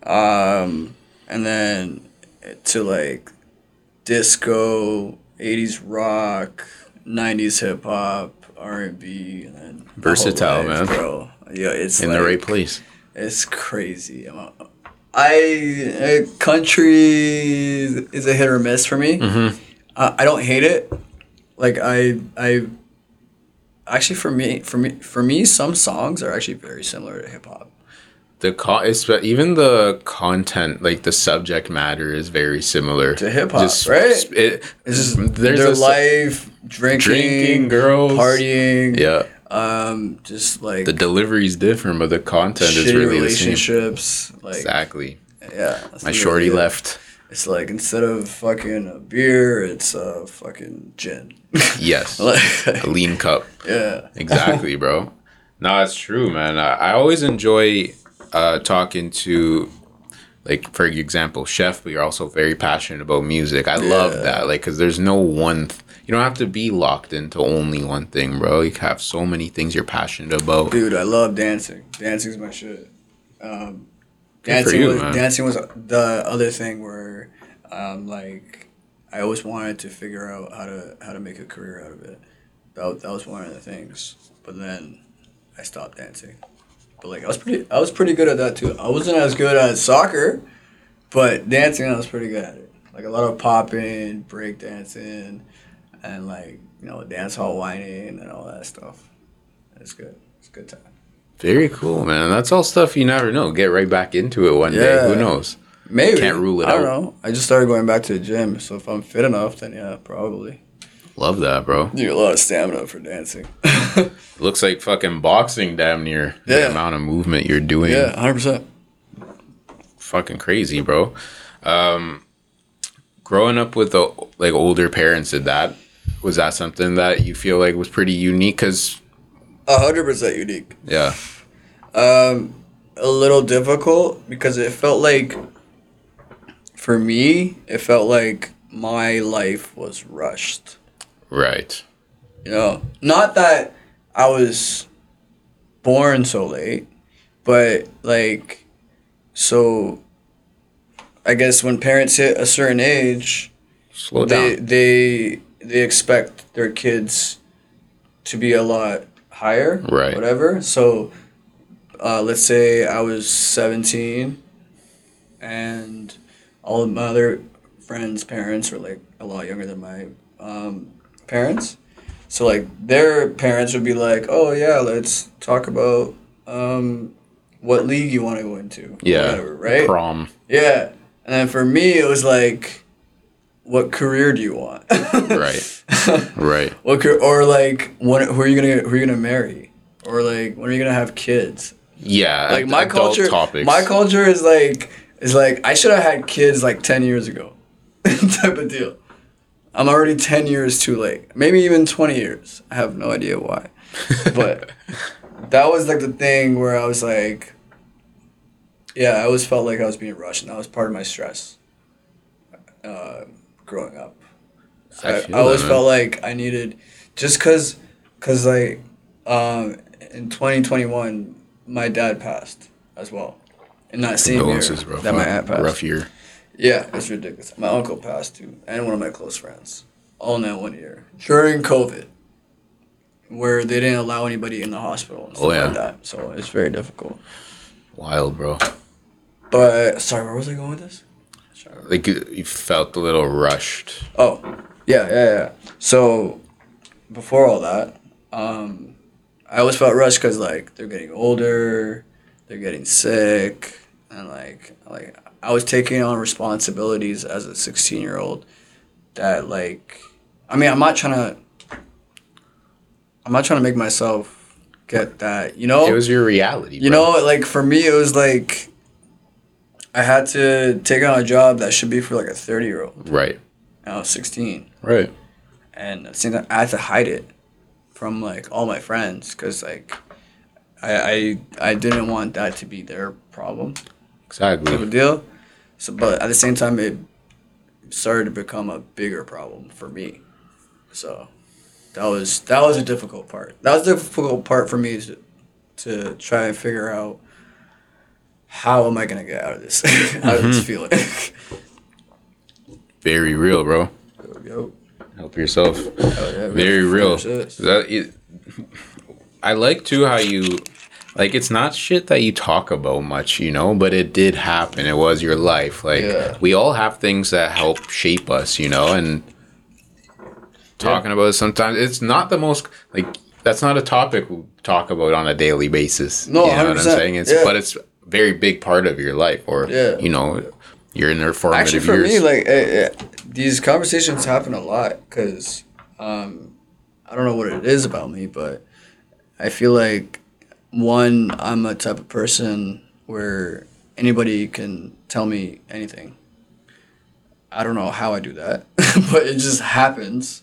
Um, and then to like disco, eighties rock, nineties hip hop, R and B, and then Versatile, life, man. bro. Yeah, it's In like, the right place. it's crazy. I'm I uh, country is a hit or miss for me. Mm-hmm. Uh, I don't hate it. Like I I actually for me for me for me some songs are actually very similar to hip hop. The it's, even the content, like the subject matter, is very similar To hip-hop, right? It, It's just there's their a life, drinking, drinking, girls, partying. Yeah, Um, just like the delivery is different, but the content is really the same. relationships. Like Exactly. yeah, My shorty left. It's like instead of fucking a beer, it's a fucking gin. Yes, Like- a lean cup. yeah. Exactly, bro. No, it's true, man. I, I always enjoy uh, talking to, like, for example, chef. But you're also very passionate about music. I love that, like, because there's no one. Th- you don't have to be locked into only one thing, bro. You have so many things you're passionate about. Dude, I love dancing. Dancing's my shit. Um, dancing you, was man. dancing was the other thing where, um, like, I always wanted to figure out how to how to make a career out of it. That, that was one of the things. But then I stopped dancing. But like I was pretty I was pretty good at that too. I wasn't as good at soccer, but dancing I was pretty good at it. Like a lot of popping, break dancing, and like you know dance hall whining and all that stuff. It's good. It's a good time. Very cool, man. That's all stuff you never know. Get right back into it one day. Who knows? Maybe Can't rule it out. I don't know. I just started going back to the gym, so if I'm fit enough, then yeah, probably. Love that, bro. Need a lot of stamina for dancing. Looks like fucking boxing, damn near. The amount of movement you're doing. yeah, hundred percent. fucking crazy, bro. Um, growing up with the like older parents, did that was that something that you feel like was pretty unique? Cause hundred percent unique. yeah, Um, a little difficult because it felt like, for me, it felt like my life was rushed. Right. You know, not that I was born so late, but like, so I guess when parents hit a certain age, Slow they down. they they expect their kids to be a lot higher, Right. Whatever. So, uh, let's say I was seventeen, and all of my other friends' parents were like a lot younger than my um, parents. So like their parents would be like, "Oh yeah, let's talk about um, what league you want to go into." yeah. whatever, right? Prom. Yeah. And then for me, it was like, what career do you want? Right. Right. what or like, when, who are you gonna who are you gonna marry? Or like, when are you gonna have kids? Yeah. Like my culture, Topics. my culture is like is like I should have had kids like ten years ago, type of deal. I'm already ten years too late. Maybe even twenty years. I have no idea why, but that was like the thing where I was like, yeah, I always felt like I was being rushed, and that was part of my stress. Uh, growing up, so I I, I always that, felt like I needed, just cause, cause like, um, in twenty twenty one, my dad passed as well, And not same year bro. that my aunt passed. Rough year. Yeah, it's ridiculous. My uncle passed too, and one of my close friends, all in that one year during COVID, where they didn't allow anybody in the hospital. And stuff Oh, yeah. like that. So it's very difficult. Wild, bro. But sorry, where was I going with this? Like you you felt a little rushed. Oh, yeah, yeah, yeah. So before all that, um, I always felt rushed because like they're getting older, they're getting sick, and like like I was taking on responsibilities as a sixteen year old that like I mean I'm not trying to I'm not trying to make myself get that you know It was your reality. you bro. know like for me it was like I had to take on a job that should be for like a thirty year old. Right. I was sixteen Right. and at the same time, I had to hide it from like all my friends because like I, I I didn't want that to be their problem type Exactly. of deal. So, but at the same time, it started to become a bigger problem for me. So that was that was a difficult part. That was the difficult part for me to to try and figure out how am I gonna get out of this out of this mm-hmm. feeling. Very real, bro. Yo, Help yourself. oh, yeah, Very real. That it, I like too how you like it's not shit that you talk about much, you know, but it did happen. It was your life. Like Yeah. we all have things that help shape us, you know, and talking about it sometimes it's not the most like that's not a topic we talk about on a daily basis. No, you know what I'm 100%. saying? It's Yeah. but it's a very big part of your life or Yeah. you know, you're in their formative Actually, for years. me, like eh, eh, these conversations happen a lot because um, I don't know what it is about me, but I feel like one, I'm a type of person where anybody can tell me anything. I don't know how I do that, but it just happens.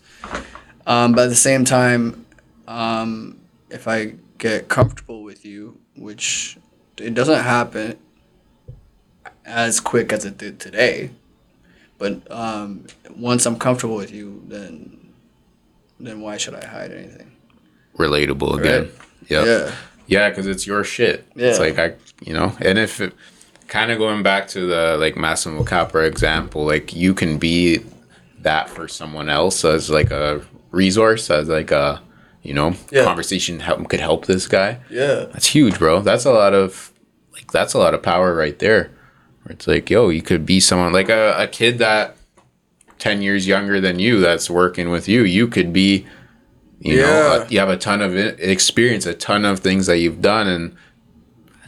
Um, but at the same time, um, if I get comfortable with you, which it doesn't happen as quick as it did today, but um, once I'm comfortable with you, then then why should I hide anything? relatable again. Right. Yep. Yeah. Yeah, because it's your shit. Yeah. It's like I, you know, and if it, kind of going back to the like Massimo Capra example, like you can be that for someone else as like a resource, as like a, you know, Yeah. conversation help, could help this guy. Yeah. That's huge, bro. That's a lot of, like, that's a lot of power right there. Where it's like, yo, you could be someone like a, a kid that 10 years younger than you that's working with you. You could be, you know, Yeah. uh, you have a ton of experience, a ton of things that you've done. And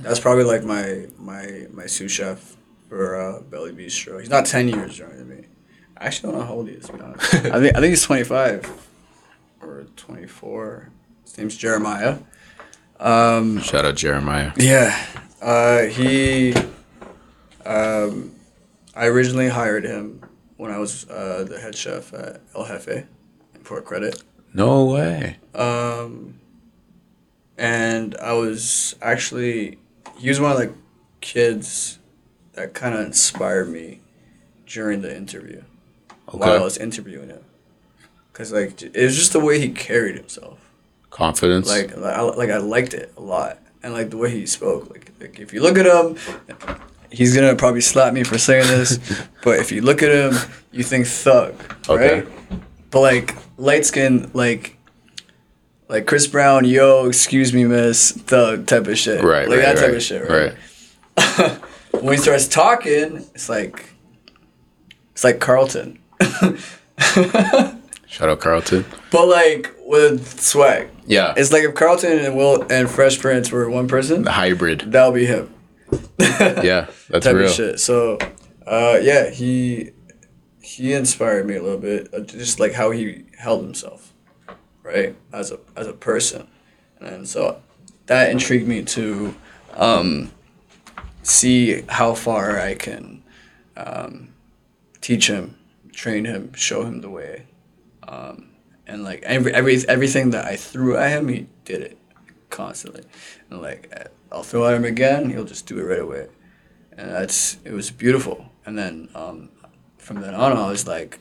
That's probably like my my my sous chef for uh, Belly Bistro. He's not ten years younger than me. I actually don't know how old he is. To be honest, I think I think he's twenty five or twenty four. His name's Jeremiah. Um, shout out Jeremiah. yeah, uh, he. Um, I originally hired him when I was uh, the head chef at El Jefe in Port Credit. No way. Um, and I was actually, he was one of the kids that kind of inspired me during the interview while I was interviewing him. Cause like it was just the way he carried himself. Confidence. Like, I, like I liked it a lot, and like the way he spoke. Like, like if you look at him, he's gonna probably slap me for saying this, but if you look at him, you think thug, Okay. right? But like light skin, like. Like Chris Brown, yo, excuse me, miss, thug type of shit. right. Like right, that type right, of shit, right? Right. when he starts talking, it's like it's like Carlton. Shout out Carlton. but like with swag. Yeah. It's like if Carlton and Will and Fresh Prince were one person, the hybrid. that would be him. Yeah, that's type real. of shit. So, uh, yeah, he he inspired me a little bit, uh, just like how he held himself, right, as a as a person, and so that intrigued me to um, see how far I can um, teach him, train him, show him the way, um, and like every, every everything that I threw at him, he did it constantly, and like I'll throw at him again, he'll just do it right away. And that's it was beautiful. And then um, from then on, I was like,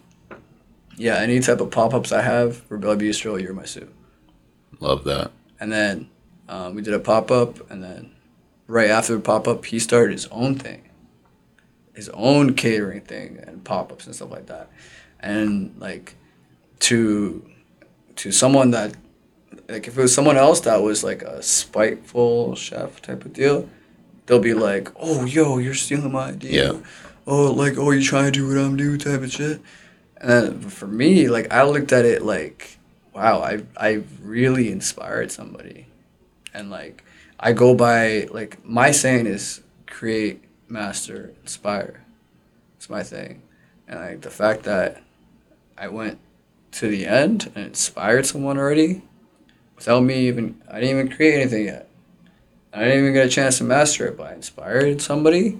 yeah, any type of pop ups I have for Belly Bistro, you're my suit. Love that. And then um, we did a pop up, and then right after the pop up, he started his own thing, his own catering thing and pop ups and stuff like that. And like to to someone that like if it was someone else that was like a spiteful chef type of deal, they'll be like, "Oh, yo, you're stealing my idea." Yeah. Oh, like, oh, you trying to do what I'm doing, type of shit. And for me, like, I looked at it like, wow, I I really inspired somebody, and like, I go by like my saying is create, master, inspire. It's my thing, and like the fact that I went to the end and inspired someone already, without me even I didn't even create anything yet. I didn't even get a chance to master it, but I inspired somebody.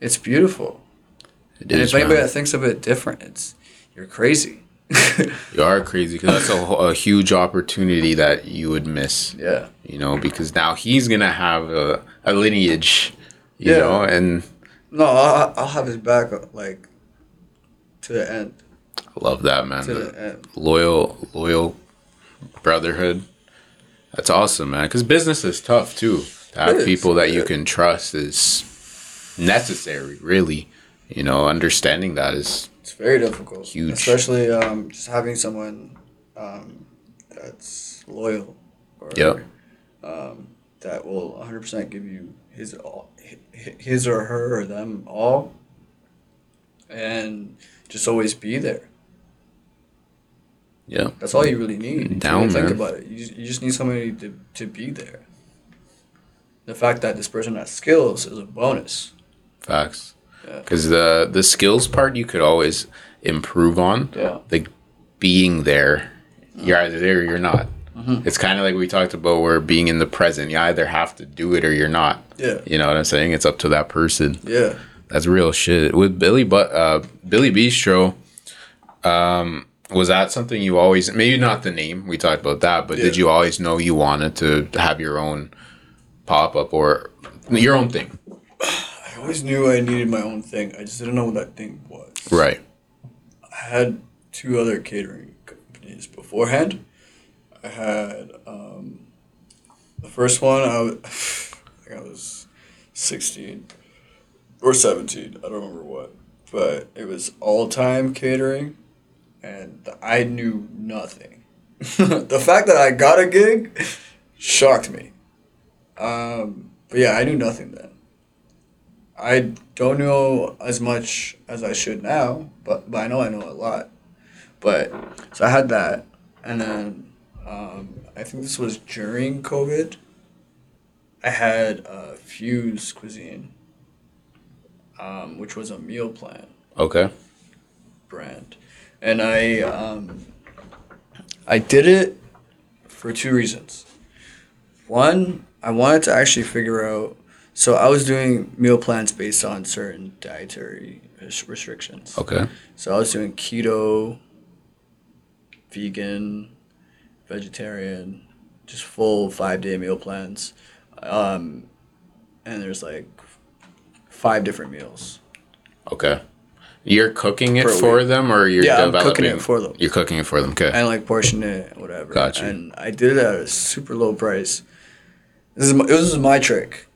It's beautiful. And if anybody that thinks of it different, it's you're crazy. You are crazy because that's a, a huge opportunity that you would miss. yeah. You know, because now he's gonna have a, a lineage. You Yeah. know, and No, I'll, I'll have his back like to the end. I love that man. To The the end. loyal, loyal brotherhood. That's awesome, man. Because business is tough too. To have people that you can trust is necessary. Really, you know, understanding that is It's very difficult. Huge. Especially um, just having someone um, that's loyal. Or, Yep. Um, that will 100% give you his all, his or her or them all, and just always be there. yeah. That's all you really need. Down, think about it. You just, you just need somebody to, to be there. The fact that this person has skills is a bonus. Facts. Yeah. Because the the skills part you could always improve on. Yeah. Like being there, you're either there or you're not. Mm-hmm. It's kind of like we talked about where being in the present. You either have to do it or you're not. Yeah. You know what I'm saying? It's up to that person. Yeah. That's real shit. With Belly, but uh, Belly Bistro, um, was that something you always? Maybe not the name. We talked about that, but did you always know you wanted to have your own pop up or your own thing? I always knew I needed my own thing. I just didn't know what that thing was. Right. I had two other catering companies beforehand. I had um, the first one. I, was, I think I was sixteen or seventeen. I don't remember what, but it was all time catering, and I knew nothing. the fact that I got a gig shocked me. Um, but yeah, I knew nothing then. I don't know as much as I should now, but but I know I know a lot. But so I had that, and then um, I think this was during COVID. I had uh, Fuse Cuisine, um, which was a meal plan Okay. brand, and I um, I did it for two reasons. One, I wanted to actually figure out. So I was doing meal plans based on certain dietary restrictions. Okay. So I was doing keto, vegan, vegetarian, just full five day meal plans. Um, and there's like five different meals. Okay. You're cooking it Per for them, or you're Yeah, I'm cooking it for them. You're cooking it for them. Okay. and like portion it, whatever. Gotcha. And I did it at a super low price. This is my, this is my trick,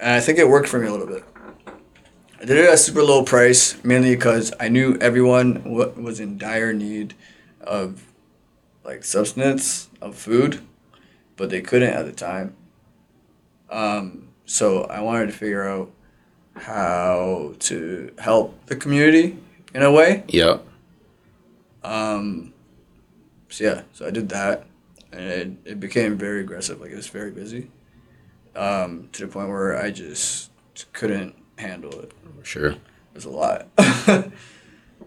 and I think it worked for me a little bit. I did it at a super low price mainly because I knew everyone wa- was in dire need of like substance of food, but they couldn't at the time. Um, so I wanted to figure out how to help the community in a way. Yep. Um, so yeah, so I did that, and it, it became very aggressive. Like it was very busy, um, to the point where I just couldn't handle it. Sure. It was a lot.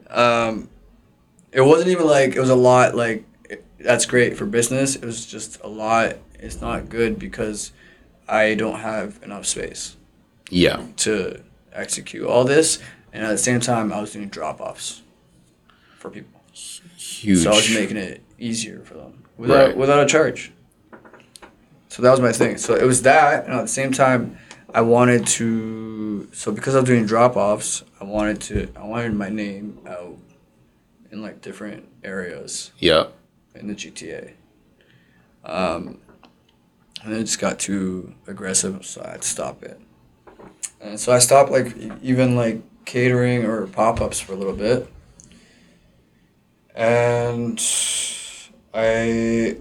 um, it wasn't even like it was a lot. Like it, that's great for business. It was just a lot. It's not good because I don't have enough space Yeah. to execute all this, and at the same time, I was doing drop offs for people. Huge. So I was making it easier for them without Right. without a charge. So that was my thing. So it was that, and at the same time, I wanted to. So because I was doing drop offs, I wanted to. I wanted my name out in like different areas Yeah. in the GTA. Um, and it just got too aggressive, so I had to stop it. And so I stopped like even like catering or pop ups for a little bit. And I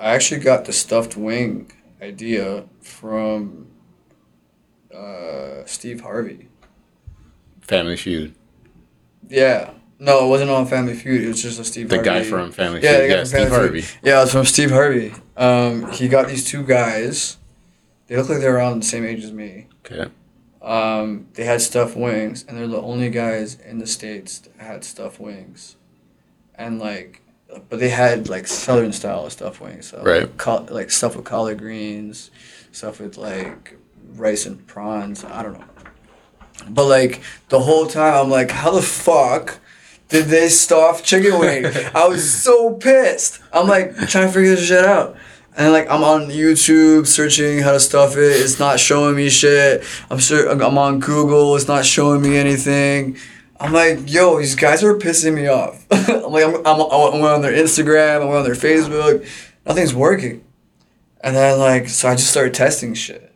I actually got the stuffed wing idea from uh, Steve Harvey. Family Feud. Yeah. No, it wasn't on Family Feud. It was just a Steve The Harvey. guy from Family Yeah, Feud. Yeah, from Steve Family Harvey. Feud. Yeah, it was from Steve Harvey. Um, he got these two guys. They look like they're around the same age as me. Okay. Um, they had stuffed wings, and they're the only guys in the states that had stuffed wings, and like, but they had like southern style stuffed wings, so Right. Like, col- like stuff with collard greens, stuff with like rice and prawns. I don't know, but like the whole time I'm like, how the fuck did they stuff chicken wing? I was so pissed. I'm like trying to figure this shit out. And like I'm on YouTube searching how to stuff it. It's not showing me shit. I'm sure I'm on Google. It's not showing me anything. I'm like, yo, these guys are pissing me off. I'm like, I'm, I'm, I went on their Instagram. I'm on their Facebook. Nothing's working. And then like, so I just started testing shit.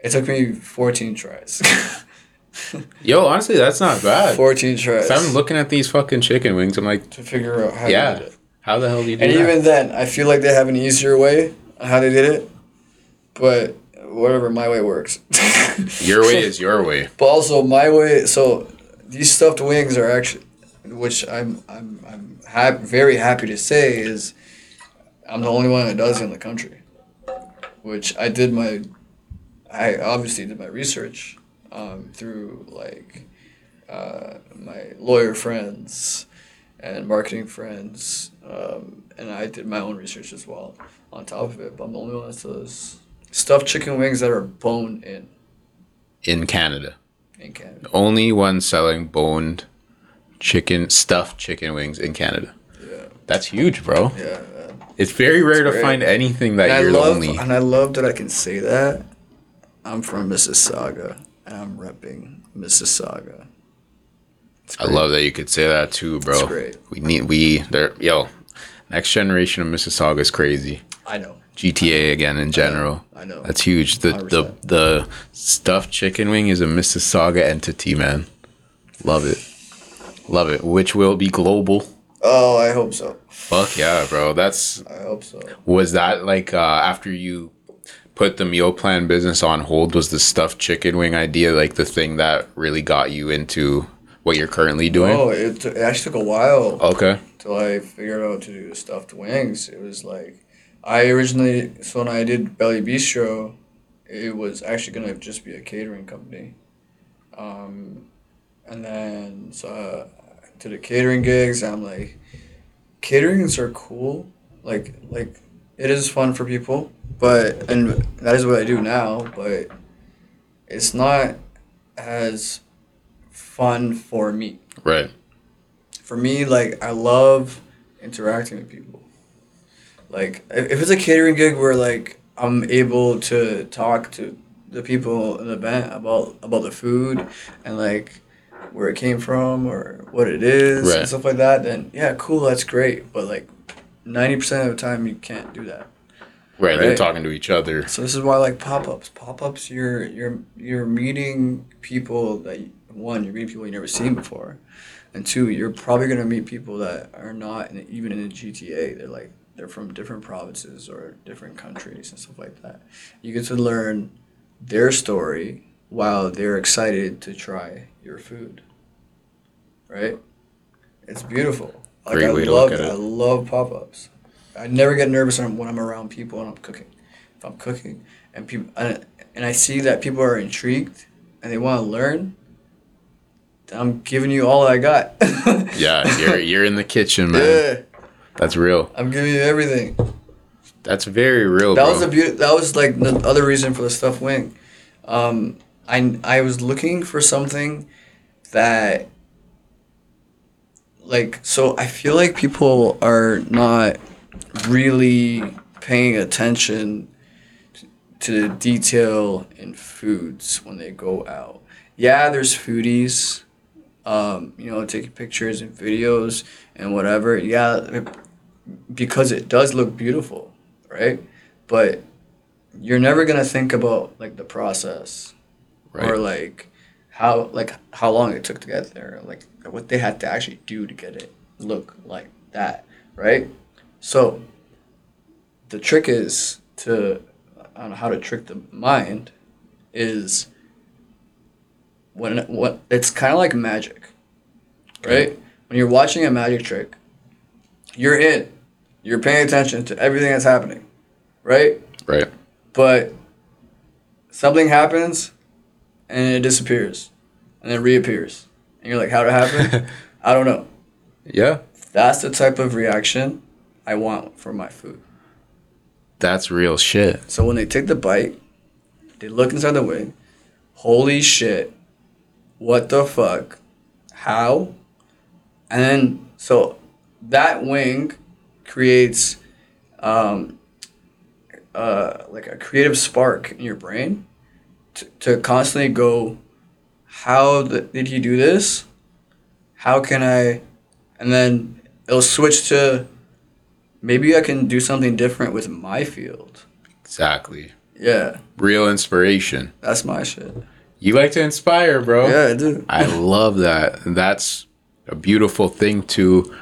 It took me 14 tries. Yo, honestly, that's not bad. 14 tries. So I'm looking at these fucking chicken wings. I'm like, to figure out how Yeah. to do it. how the hell do you do And that? even then, I feel like they have an easier way on how they did it. But whatever, my way works. your way is your way. But also my way. So these stuffed wings are actually, which I'm I'm I'm very happy to say is, I'm the only one that does in the country. Which I did my, I obviously did my research, um, through like, uh, my lawyer friends, and marketing friends, um, and I did my own research as well on top of it. But I'm the only one that does stuffed chicken wings that are bone in In Canada. In Canada. Only one selling boned chicken, stuffed chicken wings in Canada. Yeah. That's huge, bro. Yeah, man. It's very rare to find anything that And I you're love, the only. and I love that I can say that. I'm from Mississauga, and I'm repping Mississauga. I love that you could say that too, bro. We need we there yo. Next generation of Mississauga is crazy. I know. GTA again in general. I know. That's huge. The the 100%. the stuffed chicken wing is a Mississauga entity, man. Love it. Love it. Which will be global. Oh, I hope so. Fuck yeah, bro. That's I hope so. was that like uh after you put the meal plan business on hold was the stuffed chicken wing idea like the thing that really got you into what you're currently doing? Oh, it, it actually took a while Okay. till I figured out to do stuffed wings. It was like, I originally, so when I did Belly Bistro, it was actually gonna just be a catering company. Um, and then, so uh, to the catering gigs, I'm like, caterings are cool. Like, like, it is fun for people, but, and that is what I do now, but it's not as fun for me Right. for me, like I love interacting with people. Like if if it's a catering gig where like I'm able to talk to the people in the event about about the food and like where it came from or what it is Right. and stuff like that, then yeah, cool, that's great. But like ninety percent of the time, you can't do that. Right, they're talking to each other. So this is why I like pop ups. Pop ups, you're you're you're meeting people that one you're meeting people you never seen before, and two you're probably gonna meet people that are not in, even in the GTA. They're like they're from different provinces or different countries and stuff like that. You get to learn their story while they're excited to try your food. Right? It's beautiful. Like Great I way to love look at it. I love pop ups. I never get nervous when I'm, around people and I'm cooking. If I'm cooking and people and, and I see that people are intrigued and they want to learn, then I'm giving you all I got. Yeah, you're you're in the kitchen, man. That's real. I'm giving you everything. That's very real, That bro. was the beauty. That was like the other reason for the stuff wing. Um, I I was looking for something that, like, so I feel like people are not really paying attention to the detail in foods when they go out. Yeah, there's foodies, um, you know, taking pictures and videos and whatever. Yeah, because it does look beautiful, right? But you're never gonna think about like the process right. or like how like how long it took to get there, like what they had to actually do to get it look like that, right? So the trick is to on how to trick the mind is when what it's kind of like magic, right? When you're watching a magic trick, you're in, you're paying attention to everything that's happening, right? right. But something happens and it disappears and then reappears. And you're like, how'd it happen? I don't know. Yeah. That's the type of reaction I want for my food. That's real shit. So when they take the bite, they look inside the wing. Holy shit. What the fuck? How? And then, so that wing creates um, uh, like a creative spark in your brain to, to constantly go, how th- did he do this? How can I? And then it'll switch to maybe I can do something different with my field. Exactly. Yeah, Real inspiration. that's my shit. You like to inspire, bro. Yeah, I do. I love that. That's a beautiful thing to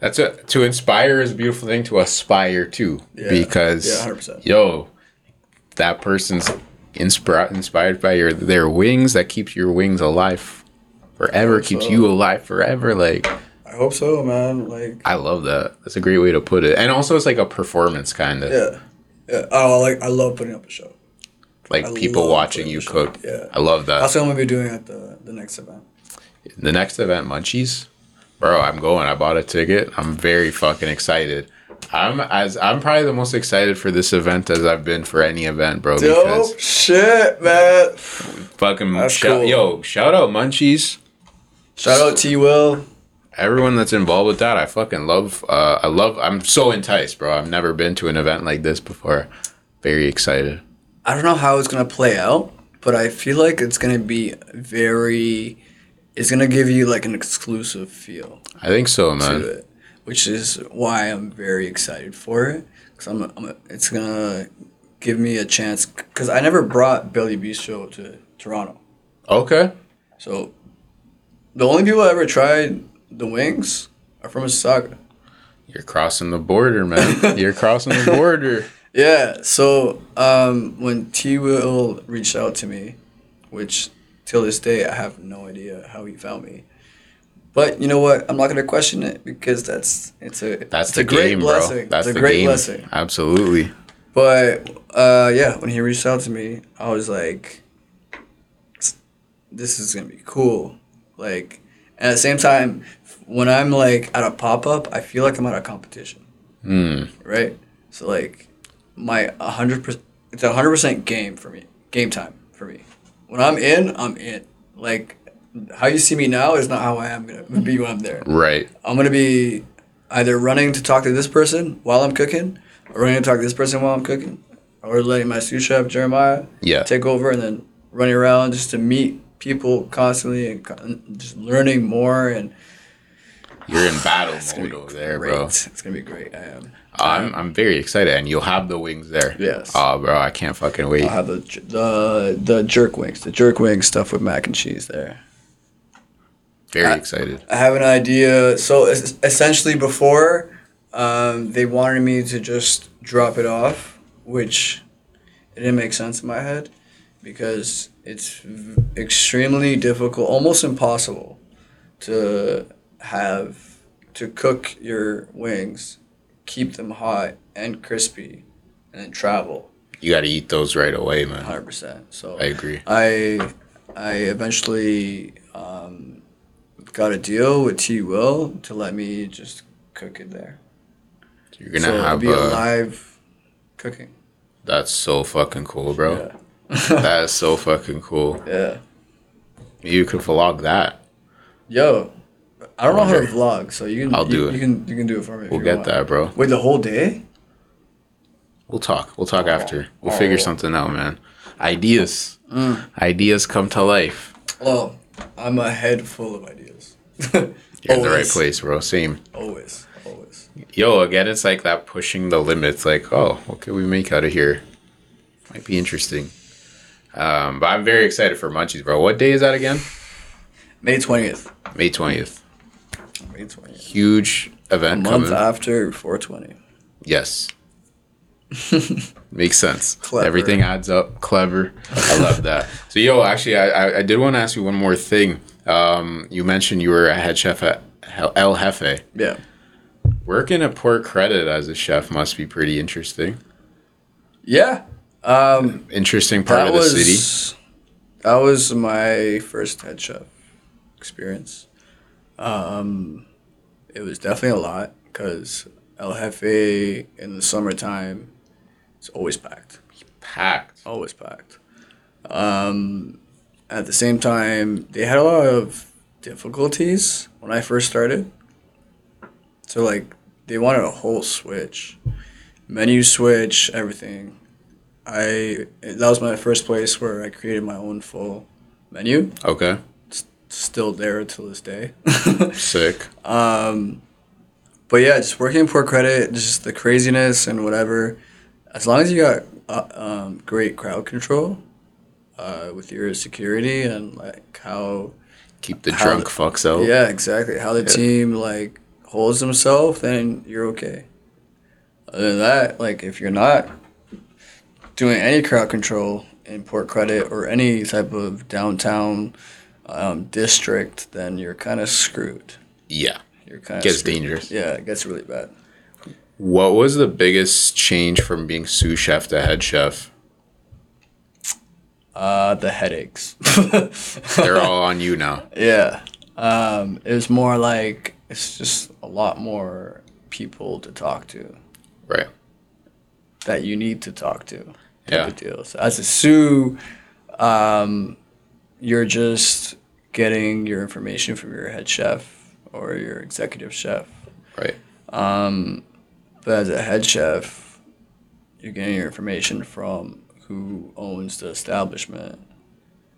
that's a to inspire is a beautiful thing to aspire to Yeah. because Yeah, 100%. yo that person's inspired inspired by your their wings that keeps your wings alive forever keeps so. you alive forever like I hope so, man. Like, I love that. That's a great way to put it. And also it's like a performance kind of. yeah, yeah. Oh, like I love putting up a show. Like I people watching you cook. Yeah. I love that. That's what I'm gonna be doing at the the next event. the next event, Munchiez, bro, I'm going. I bought a ticket. I'm very fucking excited. I'm as I'm probably the most excited for this event as I've been for any event, bro. Because Dope shit, man. fucking That's shout, cool. yo, shout out Munchiez. Shout out T Will. Everyone that's involved with that, I fucking love. Uh, I love. I'm so enticed, bro. I've never been to an event like this before. Very excited. I don't know how it's gonna play out, but I feel like it's gonna be very. It's gonna give you like an exclusive feel. I think so, man. it, which is why I'm very excited for it. Cause I'm, I'm it's gonna give me a chance. Cause I never brought Belly Bistro to Toronto, Okay. so the only people that ever tried the wings are from Mississauga. You're crossing the border, man. You're crossing the border. Yeah. So um, when T Will reached out to me, which till this day I have no idea how he found me. But you know what? I'm not gonna question it because that's it's a That's it's the a great game, blessing. bro. That's it's a the great game. blessing. Absolutely. But uh, yeah, when he reached out to me, I was like, "This is gonna be cool." Like, and at the same time, when I'm like at a pop up, I feel like I'm at a competition, Hmm. right? So like, my hundred percent, it's a hundred percent game for me, game time for me. When I'm in, I'm in. Like, how you see me now is not how I am gonna be when I'm there. Right. I'm gonna be either running to talk to this person while I'm cooking, or running to talk to this person while I'm cooking, or letting my sous chef Jeremiah Yeah. take over and then running around just to meet people constantly and just learning more and You're in battle mode over there, great. bro. It's gonna be great. I am. I'm I'm very excited, and you'll have the wings there. Yes. Oh, bro, I can't fucking wait. I'll have the the the jerk wings, the jerk wing stuff with mac and cheese there. Very I- excited. I have an idea. So essentially, before um, they wanted me to just drop it off, which it didn't make sense in my head because it's extremely difficult, almost impossible, to have to cook your wings, keep them hot and crispy, and then travel You got to eat those right away, man. hundred percent. So I agree. I I eventually um, got a deal with T Will to let me just cook it there. You're gonna so have be a live cooking. That's so fucking cool, bro. Yeah. that is so fucking cool. Yeah. You could vlog that. Yo, I don't know how to vlog, so you can I'll you, do it. You can you can do it for me. We'll get want. that, bro. Wait, the whole day? We'll talk. We'll talk after. We'll Oh. figure something out, man. Ideas. Ideas come to life. Oh, I'm a head full of ideas. You're in the right place, bro. Same. Always, always. Yo, again, it's like that pushing the limits. Like, oh, what can we make out of here? Might be interesting. Um, but I'm very excited for Munchiez, bro. What day is that again? May twentieth. May 20th. May twentieth. Huge A event month coming. after 420. Yes. Makes sense. Clever. Everything adds up. Clever. I love that. So, yo, actually, I, I, I did want to ask you one more thing. Um, you mentioned you were a head chef at El Jefe. Yeah. Working at Port Credit as a chef must be pretty interesting. Yeah. Um, Interesting part of the city. That was my first head chef experience. Um, it was definitely a lot because El Jefe in the summertime is always packed. Packed. Always packed. Um, at the same time, they had a lot of difficulties when I first started. So, like, they wanted a whole switch menu switch, everything. I that was my first place where I created my own full menu. Okay. Still there till this day. Sick. um, but yeah, just working in Port Credit, just the craziness and whatever. As long as you got uh, um, great crowd control uh, with your security and like how Keep the How drunk the- fucks out. yeah exactly how the Yeah. team like holds themselves, then you're okay. Other than that, like if you're not doing any crowd control in Port Credit or any type of downtown um, district, then you're kind of screwed. Yeah. You're kind of Gets dangerous. Yeah, it gets really bad. What was the biggest change from being sous chef to head chef? Uh, the headaches. They're all on you now. Yeah. Um, it was more like it's just a lot more people to talk to Right. that you need to talk to. Yeah. of deal. So as a sous, um, you're just getting your information from your head chef or your executive chef. Right. Um, but as a head chef, you're getting your information from who owns the establishment,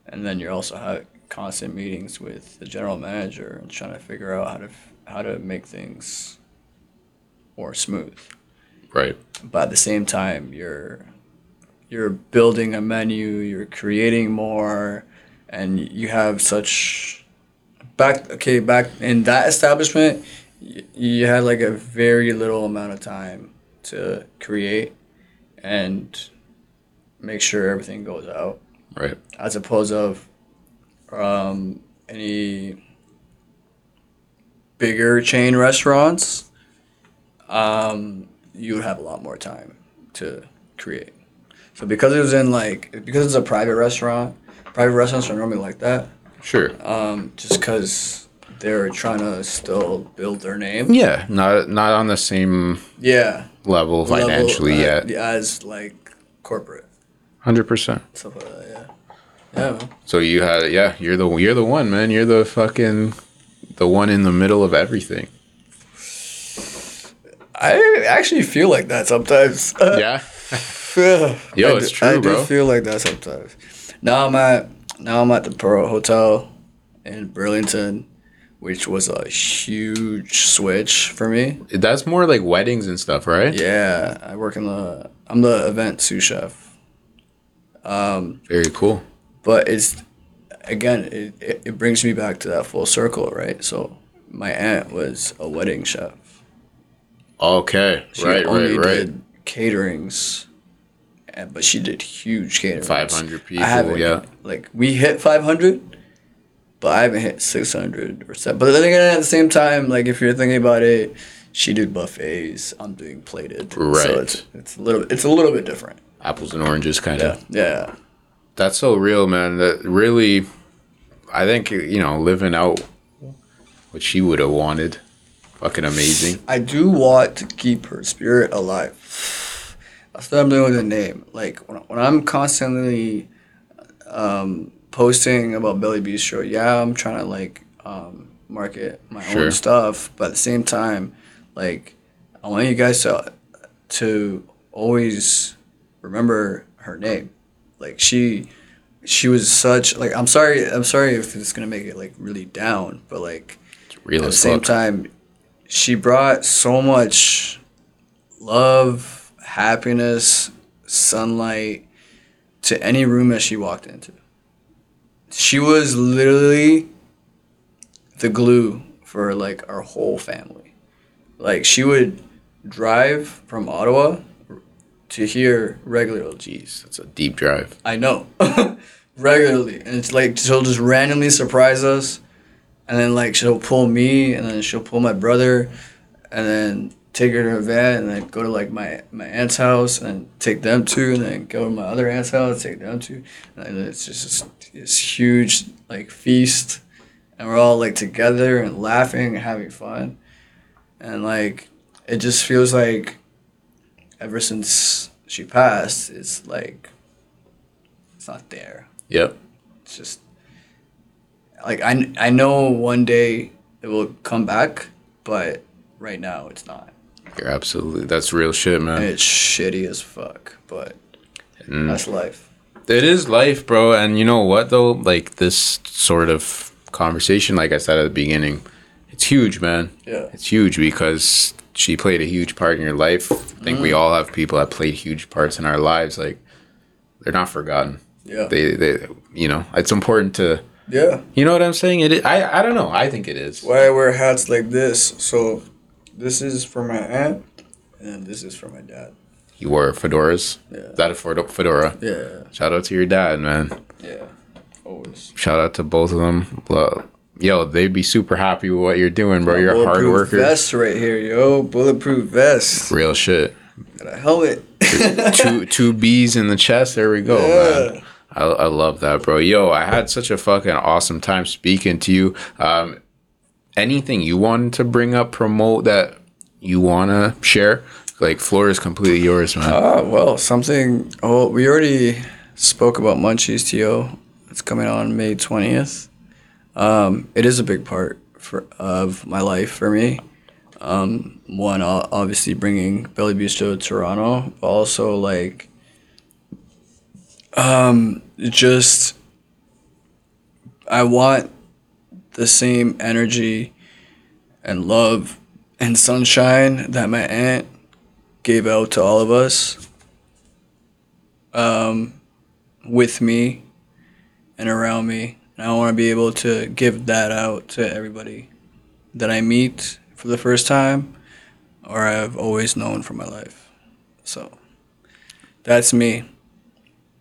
and then you're also having constant meetings with the general manager and trying to figure out how to f- how to make things more smooth. Right. But at the same time, you're you're building a menu, you're creating more, and you have such back okay back in that establishment y- you had like a very little amount of time to create and make sure everything goes out Right. as opposed of um, any bigger chain restaurants um, you would have a lot more time to create so because it was in like because it's a private restaurant private restaurants are normally like that Sure. um, just because they're trying to still build their name. Yeah. Not not on the same Yeah, level level, financially uh, yet. as like corporate Hundred percent. stuff like that. Yeah, yeah. Man. So you had yeah. You're the you're the one man. You're the fucking the one in the middle of everything. I actually feel like that sometimes. Yeah. Yeah. Yo, I it's do- true, I do feel like that sometimes. Now I'm at now I'm at the Pearle Hotel in Burlington, which was a huge switch for me. That's more like weddings and stuff, right? Yeah, I work in the. I'm the event sous chef. Um, Very cool. but it's again it, it, it brings me back to that full circle right so my aunt was a wedding chef Okay. she right, only right, right. did caterings and, but she did huge caterings 500 people, I haven't, yeah. like we hit 500 but i haven't hit 600 or 7 but then again at the same time like if you're thinking about it she did buffets i'm doing plated Right. so it's, it's a little it's a little bit different Apples and oranges, kind yeah of. yeah That's so real, man. That really, I think you know, living out what she would have wanted. Fucking amazing. I do want to keep her spirit alive. That's what I'm doing with the name. Like when, when I'm constantly um, posting about Belly Bistro, yeah, I'm trying to like um, market my Sure. own stuff, but at the same time, like I want you guys to to always remember her name. Like she she was such like I'm sorry I'm sorry if it's gonna make it like really down, but like at the same fuck. time, she brought so much love, happiness, sunlight to any room that she walked into. She was literally the glue for like our whole family. Like she would drive from Ottawa to here regularly. Jeez, that's a deep drive. I know. regularly. And it's like she'll just randomly surprise us. And then like she'll pull me and then she'll pull my brother and then take her to a van and then go to like my, my aunt's house and take them too and then go to my other aunt's house, take them too. And it's just this, this huge like feast and we're all like together and laughing and having fun. And like it just feels like ever since she passed, it's like it's not there. Yep. It's just like I, I know one day it will come back, but right now it's not. You're absolutely. That's real shit, man. it's shitty as fuck, but Mm. that's life. It is life, bro. And you know what though? Like this sort of conversation, like I said at the beginning, it's huge, man. Yeah. It's huge because she played a huge part in your life. I think Mm-hmm. we all have people that played huge parts in our lives. Like they're not forgotten. Yeah. They, they, you know, it's important to, yeah. you know what I'm saying? It, is, I, I don't know. I think it is. Why I wear hats like this? So this is for my aunt, and this is for my dad. You wore fedoras. Yeah. Is that a fedora- fedora? Yeah. Shout out to your dad, man. Yeah. Always. Shout out to both of them. Yo, they'd be super happy with what you're doing, bro. You're a hard worker. Vest right here, yo. Bulletproof vest. Real shit. Got a helmet. two two B's in the chest. There we go, Yeah. man. I, I love that, bro. Yo, I had such a fucking awesome time speaking to you. Um, anything you want to bring up, promote that you wanna share? Like, floor is completely yours, man. Ah, well, something. Oh, we already spoke about Munchiez To. It's coming on May twentieth. Um, it is a big part for of my life for me. Um, one, obviously bringing Belly Bistro to Toronto, but also like, um, just I want the same energy and love and sunshine that my aunt gave out to all of us um, with me and around me. And I want to be able to give that out to everybody that I meet for the first time or I've always known for my life. So that's me.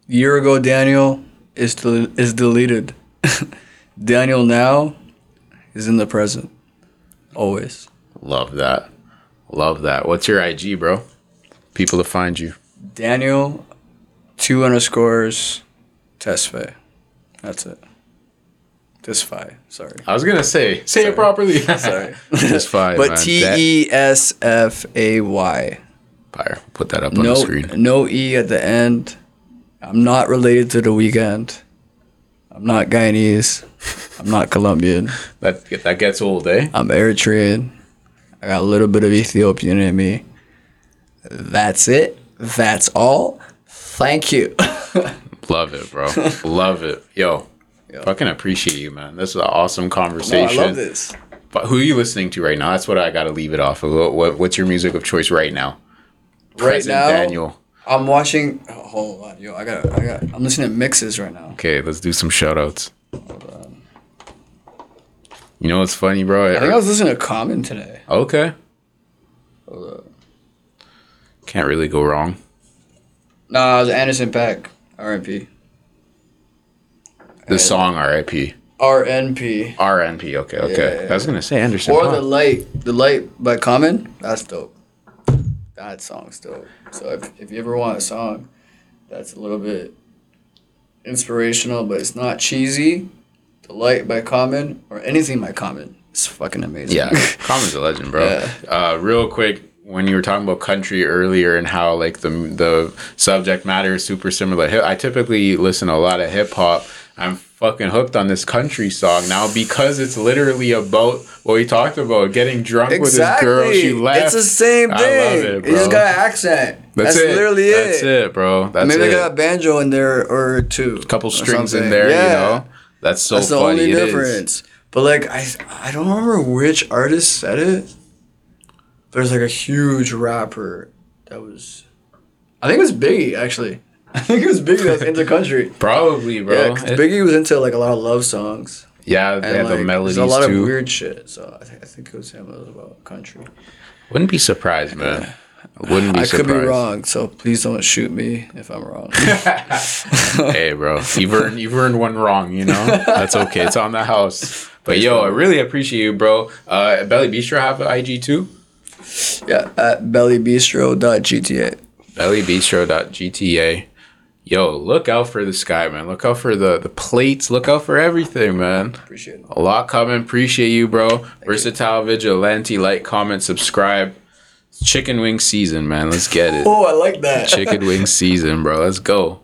Year ago, Daniel is, del- is deleted. Daniel now is in the present. Always. Love that. Love that. What's your IG, bro? People to find you. Daniel, two underscores, Tesfay. That's it. Tesfay. Sorry. I was gonna say, say it properly. Sorry. Fine, But. T E S F A Y. Fire. Put that up on No, the screen. no E at the end. I'm not related to the Weeknd. I'm not Guyanese. I'm not Colombian. That that gets old, eh? I'm Eritrean. I got a little bit of Ethiopian in me. That's it. That's all. Thank you. Love it, bro. Love it. Yo, Yeah. Fucking appreciate you, man. This is an awesome No, conversation. I love this. But who are you listening to right now? That's what I got to leave it off of. What, what, what's your music of choice right now? Right now, Daniel. I'm watching. Oh, hold on, yo, I got, I got. I'm listening to mixes right now. Okay, let's do some shout outs. You know what's funny, bro? I think I was listening to Common today. okay. Hold up. Can't really go wrong. Nah, it was Anderson .Paak, RNP. The song RIP. RNP. RNP. Okay, okay. Yeah. I was going to say Anderson. Or Paak. the light, the light by Common. That's dope. That song's dope. So if, if you ever want a song that's a little bit inspirational, but it's not cheesy, light by Common or anything by Common, it's fucking amazing. Yeah, Common's a legend, bro. Yeah. Uh, real quick, when you were talking about country earlier and how like the the subject matter is super similar, I typically listen to a lot of hip hop. I'm fucking hooked on this country song now because it's literally about what we talked about, getting drunk with this girl. She left. It's the same I thing. love it, bro. got an accent. That's, That's, it. literally it. That's it, bro. That's Maybe it. they got a banjo in there or two. A couple strings in there, Yeah. you know. That's so That's the funny. only It is. difference. But like I I don't remember which artist said it. There's like a huge rapper that was I think it was Biggie actually. I think it was Biggie that was into country. Probably, bro. Yeah, 'cause It- Biggie was into like a lot of love songs. yeah, they had like, the melodies a lot too. of weird shit. So I, th- I think it was him. It was about country. Wouldn't be surprised, man. I wouldn't be I surprised. could be wrong, so please don't shoot me if I'm wrong. hey, bro, you've earned you've earned one wrong. You know that's okay. It's on the house. But yo, I really appreciate you, bro. Uh, Belly Bistro have an IG too. yeah, at bellybistro.gta. Bellybistro.gta. Yo, look out for the sky, man. Look out for the the plates. Look out for everything, man. Appreciate it. A lot coming. Appreciate you, bro. Versatile Vigilante. Like, comment, subscribe. Chicken wing season, man. Let's get it. Oh, I like that. Chicken wing season, bro. Let's go.